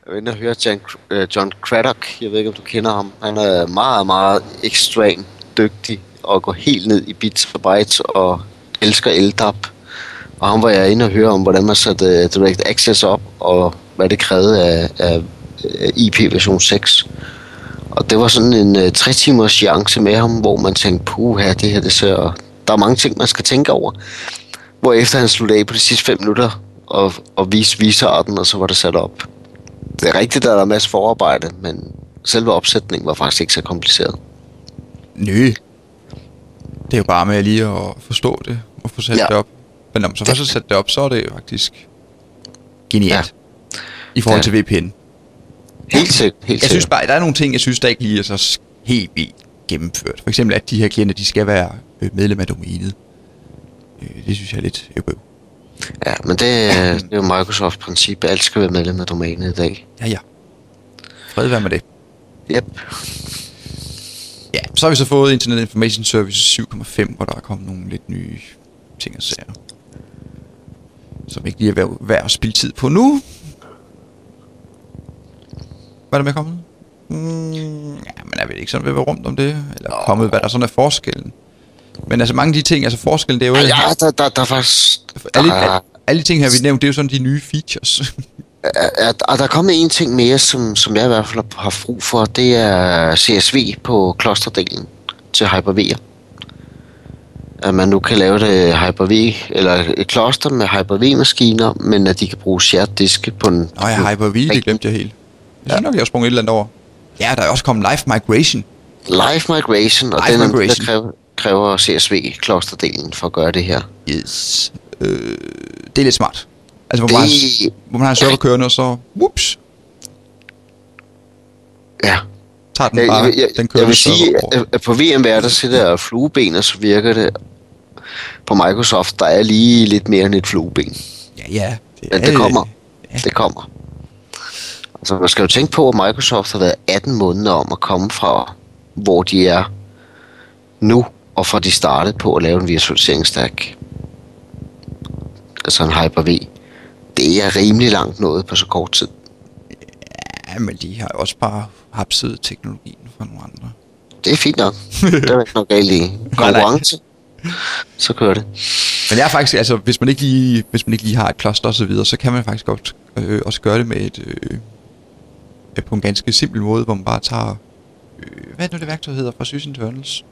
jeg var inde og høre John, uh, John Craddock. Jeg ved ikke, om du kender ham. Han er meget, meget ekstremt dygtig og går helt ned i bits og bytes og elsker LDAP. Og han var jeg inde og høre om, hvordan man satte uh, Direct Access op, og hvad det krævede af, af, IP version 6. Og det var sådan en uh, tre timers seance med ham, hvor man tænkte, puha, det her, det ser... Der er mange ting, man skal tænke over. Hvor efter han sluttede af på de sidste 5 minutter og, og viste visearten, og så var det sat op. Det er rigtigt, at der er en masse forarbejde, men selve opsætningen var faktisk ikke så kompliceret. Nø. Det er jo bare med lige at forstå det og få sat Ja. det op. Men når man så først har sat det op, så er det faktisk genialt. Ja. I forhold til VPN. Helt sikkert. Helt Jeg synes bare, der er nogle ting, jeg synes, der ikke lige er så helt vildt gennemført. For eksempel, at de her klienter, de skal være øh, medlem af domænet. Øh, det synes jeg er lidt øv. Ja, men det, er- det er jo Microsoft princip. Alt skal være medlem af domænet i dag. Ja, ja. Fred være med det. Yep. Ja, så har vi så fået Internet Information Service 7.5, hvor der er kommet nogle lidt nye ting og sager. Som ikke lige er værd, at spille tid på nu. Hvad er der med kommet? Mm, ja, men er vi ikke sådan ved at være rundt om det? Eller Nå. kommet, hvad der sådan er forskellen? Men altså mange af de ting, altså forskellen, det er jo... Ja, der, der, der er faktisk... alle, der, alle, de ting her, vi nævnt, det er jo sådan de nye features. er, er, er der er kommet en ting mere, som, som jeg i hvert fald har haft brug for. Det er CSV på klosterdelen til Hyper-V. At man nu kan lave det Hyper-V, eller et kloster med Hyper-V-maskiner, men at de kan bruge shared diske på en... Nå ja, Hyper-V, det glemte jeg helt. Jeg synes nok, jeg har sprunget et eller andet over. Ja, der er også kommet Live Migration. Live migration, og Live den er, der kræver, kræver CSV-klosterdelen for at gøre det her. Yes. Øh, det er lidt smart. Altså, hvor, Det- man, har, hvor man har en server kørende, og så, whoops, Ja, tager den jeg, bare, jeg, jeg, den kører jeg vil sige, at, at på VMware, der jeg flueben, og så virker det på Microsoft, der er lige lidt mere end et flueben. Ja, ja. Det, Men det kommer. Ja. Det kommer. Altså, man skal jo tænke på, at Microsoft har været 18 måneder om at komme fra hvor de er nu, og fra de startede på at lave en virtualiseringsstack, altså en Hyper-V, det er rimelig langt noget på så kort tid. Ja, men de har også bare hapset teknologien fra nogle andre. Det er fint nok. det er ikke noget galt i. *laughs* Konkurrence, så kører det. Men det er faktisk, altså hvis man ikke lige, hvis man ikke lige har et plaster og så videre, så kan man faktisk godt øh, også gøre det med et, øh, på en ganske simpel måde, hvor man bare tager, øh, hvad er det nu det værktøj hedder fra Sys Internals?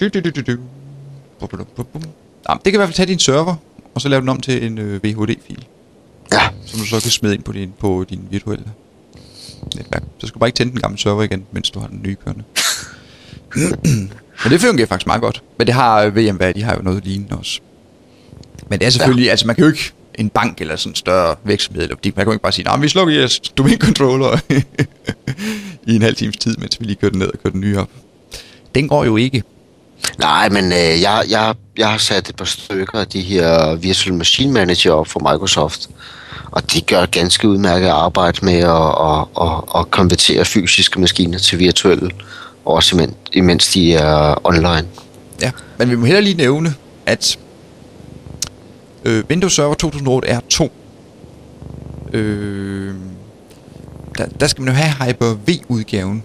Du, du, du, du, du. Bum, bum, bum, bum. Jamen, det kan i hvert fald tage din server, og så lave den om til en øh, VHD-fil, Ja, som du så kan smide ind på din, på din virtuelle netværk. Så skal du bare ikke tænde den gamle server igen, mens du har den nye kørende. *clears throat* Men det fungerer faktisk meget godt. Men det har øh, VMware, de har jo noget lignende også. Men det er selvfølgelig, ja. altså man kan jo ikke en bank eller sådan en større virksomhed, eller, man kan jo ikke bare sige, nej, vi slukker jeres domain controller *laughs* i en halv times tid, mens vi lige kører den ned og kører den nye op. Den går jo ikke. Nej, men øh, jeg, jeg, jeg har sat et par stykker af de her Virtual Machine Manager op for Microsoft. Og de gør ganske udmærket arbejde med at, at, at, at konvertere fysiske maskiner til virtuelle, også imens, imens de er online. Ja, men vi må heller lige nævne, at øh, Windows Server 2008 R2, øh, der, der skal man jo have Hyper-V-udgaven.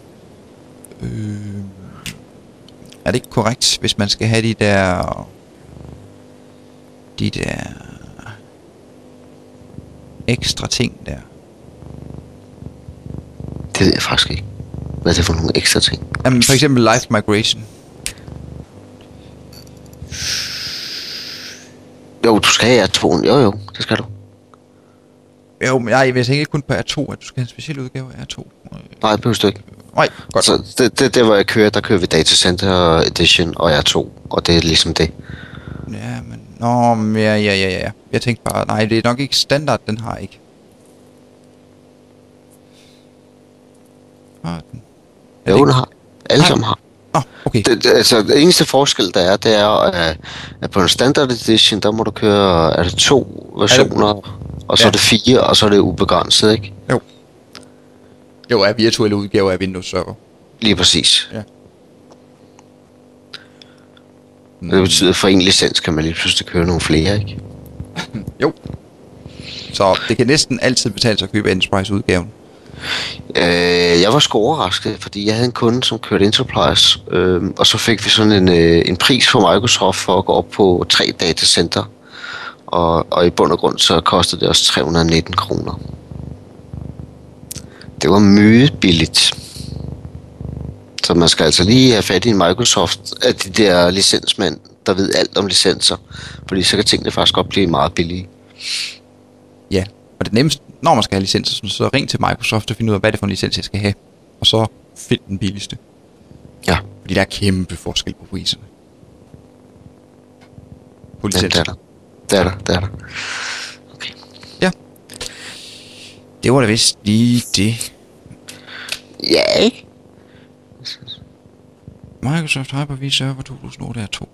Øh, er det ikke korrekt, hvis man skal have de der... De der... Ekstra ting der. Det ved jeg faktisk ikke. Hvad er det for nogle ekstra ting? Jamen, for eksempel Live Migration. Jo, du skal have R2'en. Jo, jo, det skal du. Jo, men jeg, jeg tænker ikke kun på R2, at du skal have en speciel udgave af R2. Nej, det behøver du ikke. Nej, godt. Så det, det, det, hvor jeg kører, der kører vi Data Center Edition og R2, og det er ligesom det. Ja, men... Nå, men ja, ja, ja, ja. Jeg tænkte bare, nej, det er nok ikke standard, den har ikke. Har den? Er Jo, den har. Alle Har- sammen har. Nå, okay. Det, det, altså, det eneste forskel, der er, det er, at, at på en standard edition, der må du køre, er det to versioner, og så Ja. er det fire, og så er det ubegrænset, ikke? Jo. Jo, er virtuelle udgaver af Windows Server. Lige præcis. Ja. Det betyder, at for en licens kan man lige pludselig køre nogle flere, ikke? *laughs* Jo. Så det kan næsten altid betale sig at købe Enterprise-udgaven. Øh, jeg var sgu overrasket, fordi jeg havde en kunde, som kørte Enterprise, øh, og så fik vi sådan en, øh, en pris fra Microsoft for at gå op på tre datacenter. Og, og i bund og grund så kostede det os 319 kroner. Det var meget billigt. Så man skal altså lige have fat i Microsoft af de der licensmænd, der ved alt om licenser. Fordi så kan tingene faktisk godt blive meget billige. Ja, og det nemmeste, når man skal have licenser, så- ring til Microsoft og finde ud af, hvad det er for en licens, jeg skal have. Og så find den billigste. Ja, Fordi der er kæmpe forskel på priserne. På licenser. er der. Det er der, det er der. Okay. Ja. Det var da vist lige det. Ja, ikke? Microsoft Hyper-V Server 2008 R2.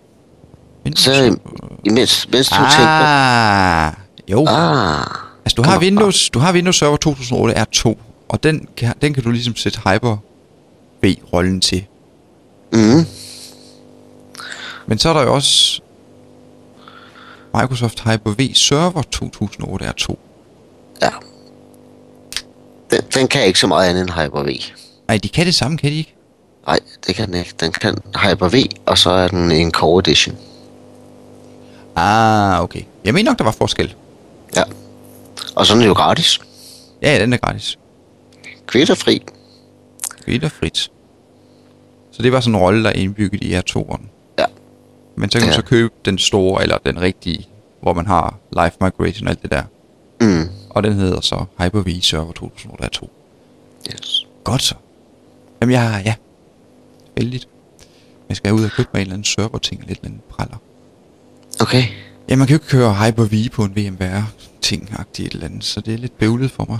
Windows Så imens, mens du tænker... Ah, jo. Ah, Altså, du har. Windows, du har Windows Server 2008 R2, og den kan, den kan du ligesom sætte Hyper-V-rollen til. mm, Men så er der jo også Microsoft Hyper-V Server 2008 R2. ja. Den, den kan ikke så meget andet end Hyper-V. Nej, de kan det samme, kan de ikke? Nej, det kan den ikke. Den kan Hyper-V, og så er den en Core Edition. Ah, okay. Jeg mener nok, der var forskel. Ja. Og så er den jo gratis. Ja, den er gratis. Kvitterfri. Frit og frit. Så det var sådan en rolle, der er indbygget i R2'eren. Men så kan man Ja. så købe den store, eller den rigtige, hvor man har Live Migration og alt det der. Mm. Og den hedder så Hyper-V Server 2008 R2. Yes. Godt så. Jamen, jeg ja. Vældigt. Jeg skal ud og købe mig en eller anden server-ting, eller et eller andet praller. Okay. Ja, man kan jo ikke køre Hyper-V på en VMware-ting-agtigt et eller andet, så det er lidt bøvlet for mig.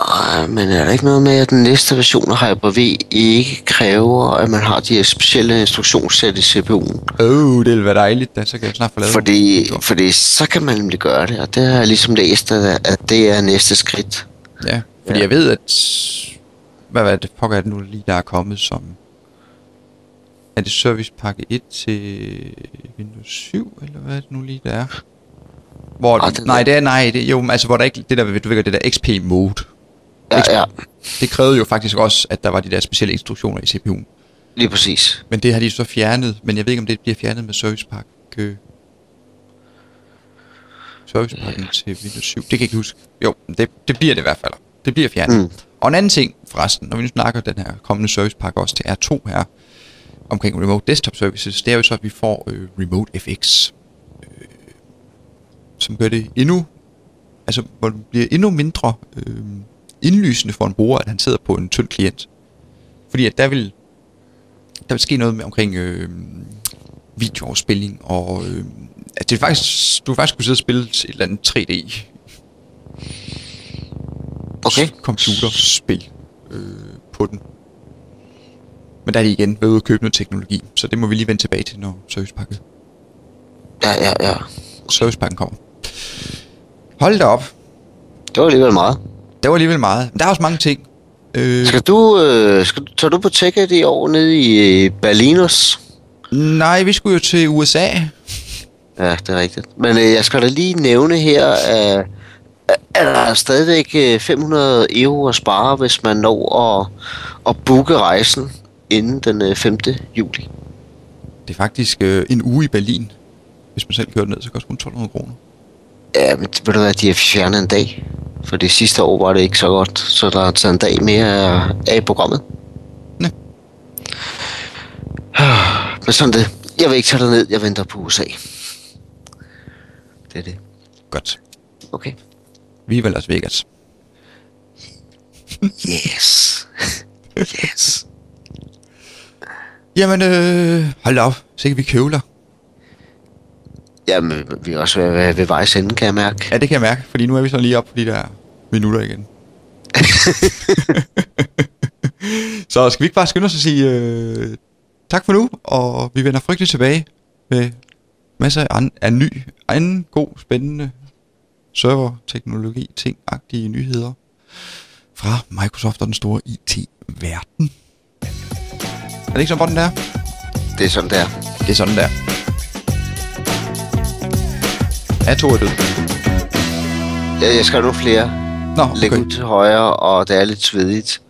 Ej, men er der ikke noget med, at den næste version af Hyper-V ikke kræver, at man har de her specielle instruktionssæt i CPU'en? Åh, oh, det ville være dejligt, da. så kan jeg snart få lavet Fordi, nogle- fordi så kan man nemlig gøre det, og det har jeg ligesom læst, at, at det er næste skridt. Ja, fordi Ja. jeg ved, at... Hvad var det pokker er det nu lige, der er kommet, som Er det Service Pakke 1 til Windows 7, eller hvad er det nu lige, der er? Hvor, Ah, nej, det er, nej, det, jo, altså, hvor der ikke, det der, du ved, det der XP mode, Ja, ja, det krævede jo faktisk også, at der var de der specielle instruktioner i CPU'en. lige præcis. Men det har de så fjernet, men jeg ved ikke, om det bliver fjernet med Service Pakke... Service Pakken til Windows 7, det kan jeg ikke huske. Jo, det, det bliver det i hvert fald. Det bliver fjernet. Mm. Og en anden ting, forresten, når vi nu snakker den her kommende service pakke også til R2 her, omkring Remote Desktop Services, det er jo så, at vi får øh, Remote FX, øh, som gør det endnu, altså hvor det bliver endnu mindre øh, indlysende for en bruger, at han sidder på en tynd klient. Fordi at der vil, der vil ske noget med omkring øh, videoafspilning, og øh, at det er faktisk, du vil faktisk kunne sidde og spille et eller andet 3D Okay. computerspil øh, på den. Men der er de igen ved at købe noget teknologi, så det må vi lige vende tilbage til, når servicepakken, Ja, ja, ja. servicepakken kommer. Hold da op. Det var alligevel meget. Der var alligevel meget. Men der er også mange ting. Øh, Skal du, øh, skal, du- tager du på TechEd i år nede i øh, Berlinus? nej, vi skulle jo til USA. Ja, det er rigtigt. Men øh, jeg skal da lige nævne her, at, at der er stadigvæk øh, 500 euro at spare, hvis man når at, at booke rejsen inden den øh, 5. juli. Det er faktisk øh, en uge i Berlin. Hvis man selv kører ned, så koster det kun 1200 kroner. Ja, men ved du hvad, de har fjernet en dag. For det sidste år var det ikke så godt, så der er taget en dag mere af, programmet. Nå. *sighs* Men sådan det. Jeg vil ikke tage dig ned, jeg venter på USA. Det er det. Godt. Okay. Vi er vel Las Vegas. Yes. *laughs* yes. Jamen, øh, hold op. Så kan vi køvler. Jamen, vi er også ved, ved, vejs ende, kan jeg mærke. Ja, det kan jeg mærke, fordi nu er vi så lige op på de der minutter igen. *laughs* så skal vi ikke bare skynde os at sige øh, tak for nu, og vi vender frygteligt tilbage med masser af, af ny, anden god, spændende server-teknologi, ting-agtige nyheder fra Microsoft og den store IT-verden. Er det ikke sådan, den der? Det er sådan der. Det er sådan der. Er to er død. Jeg, jeg skal have nogle flere. Nå, Læg okay. ud til højre, og det er lidt svedigt.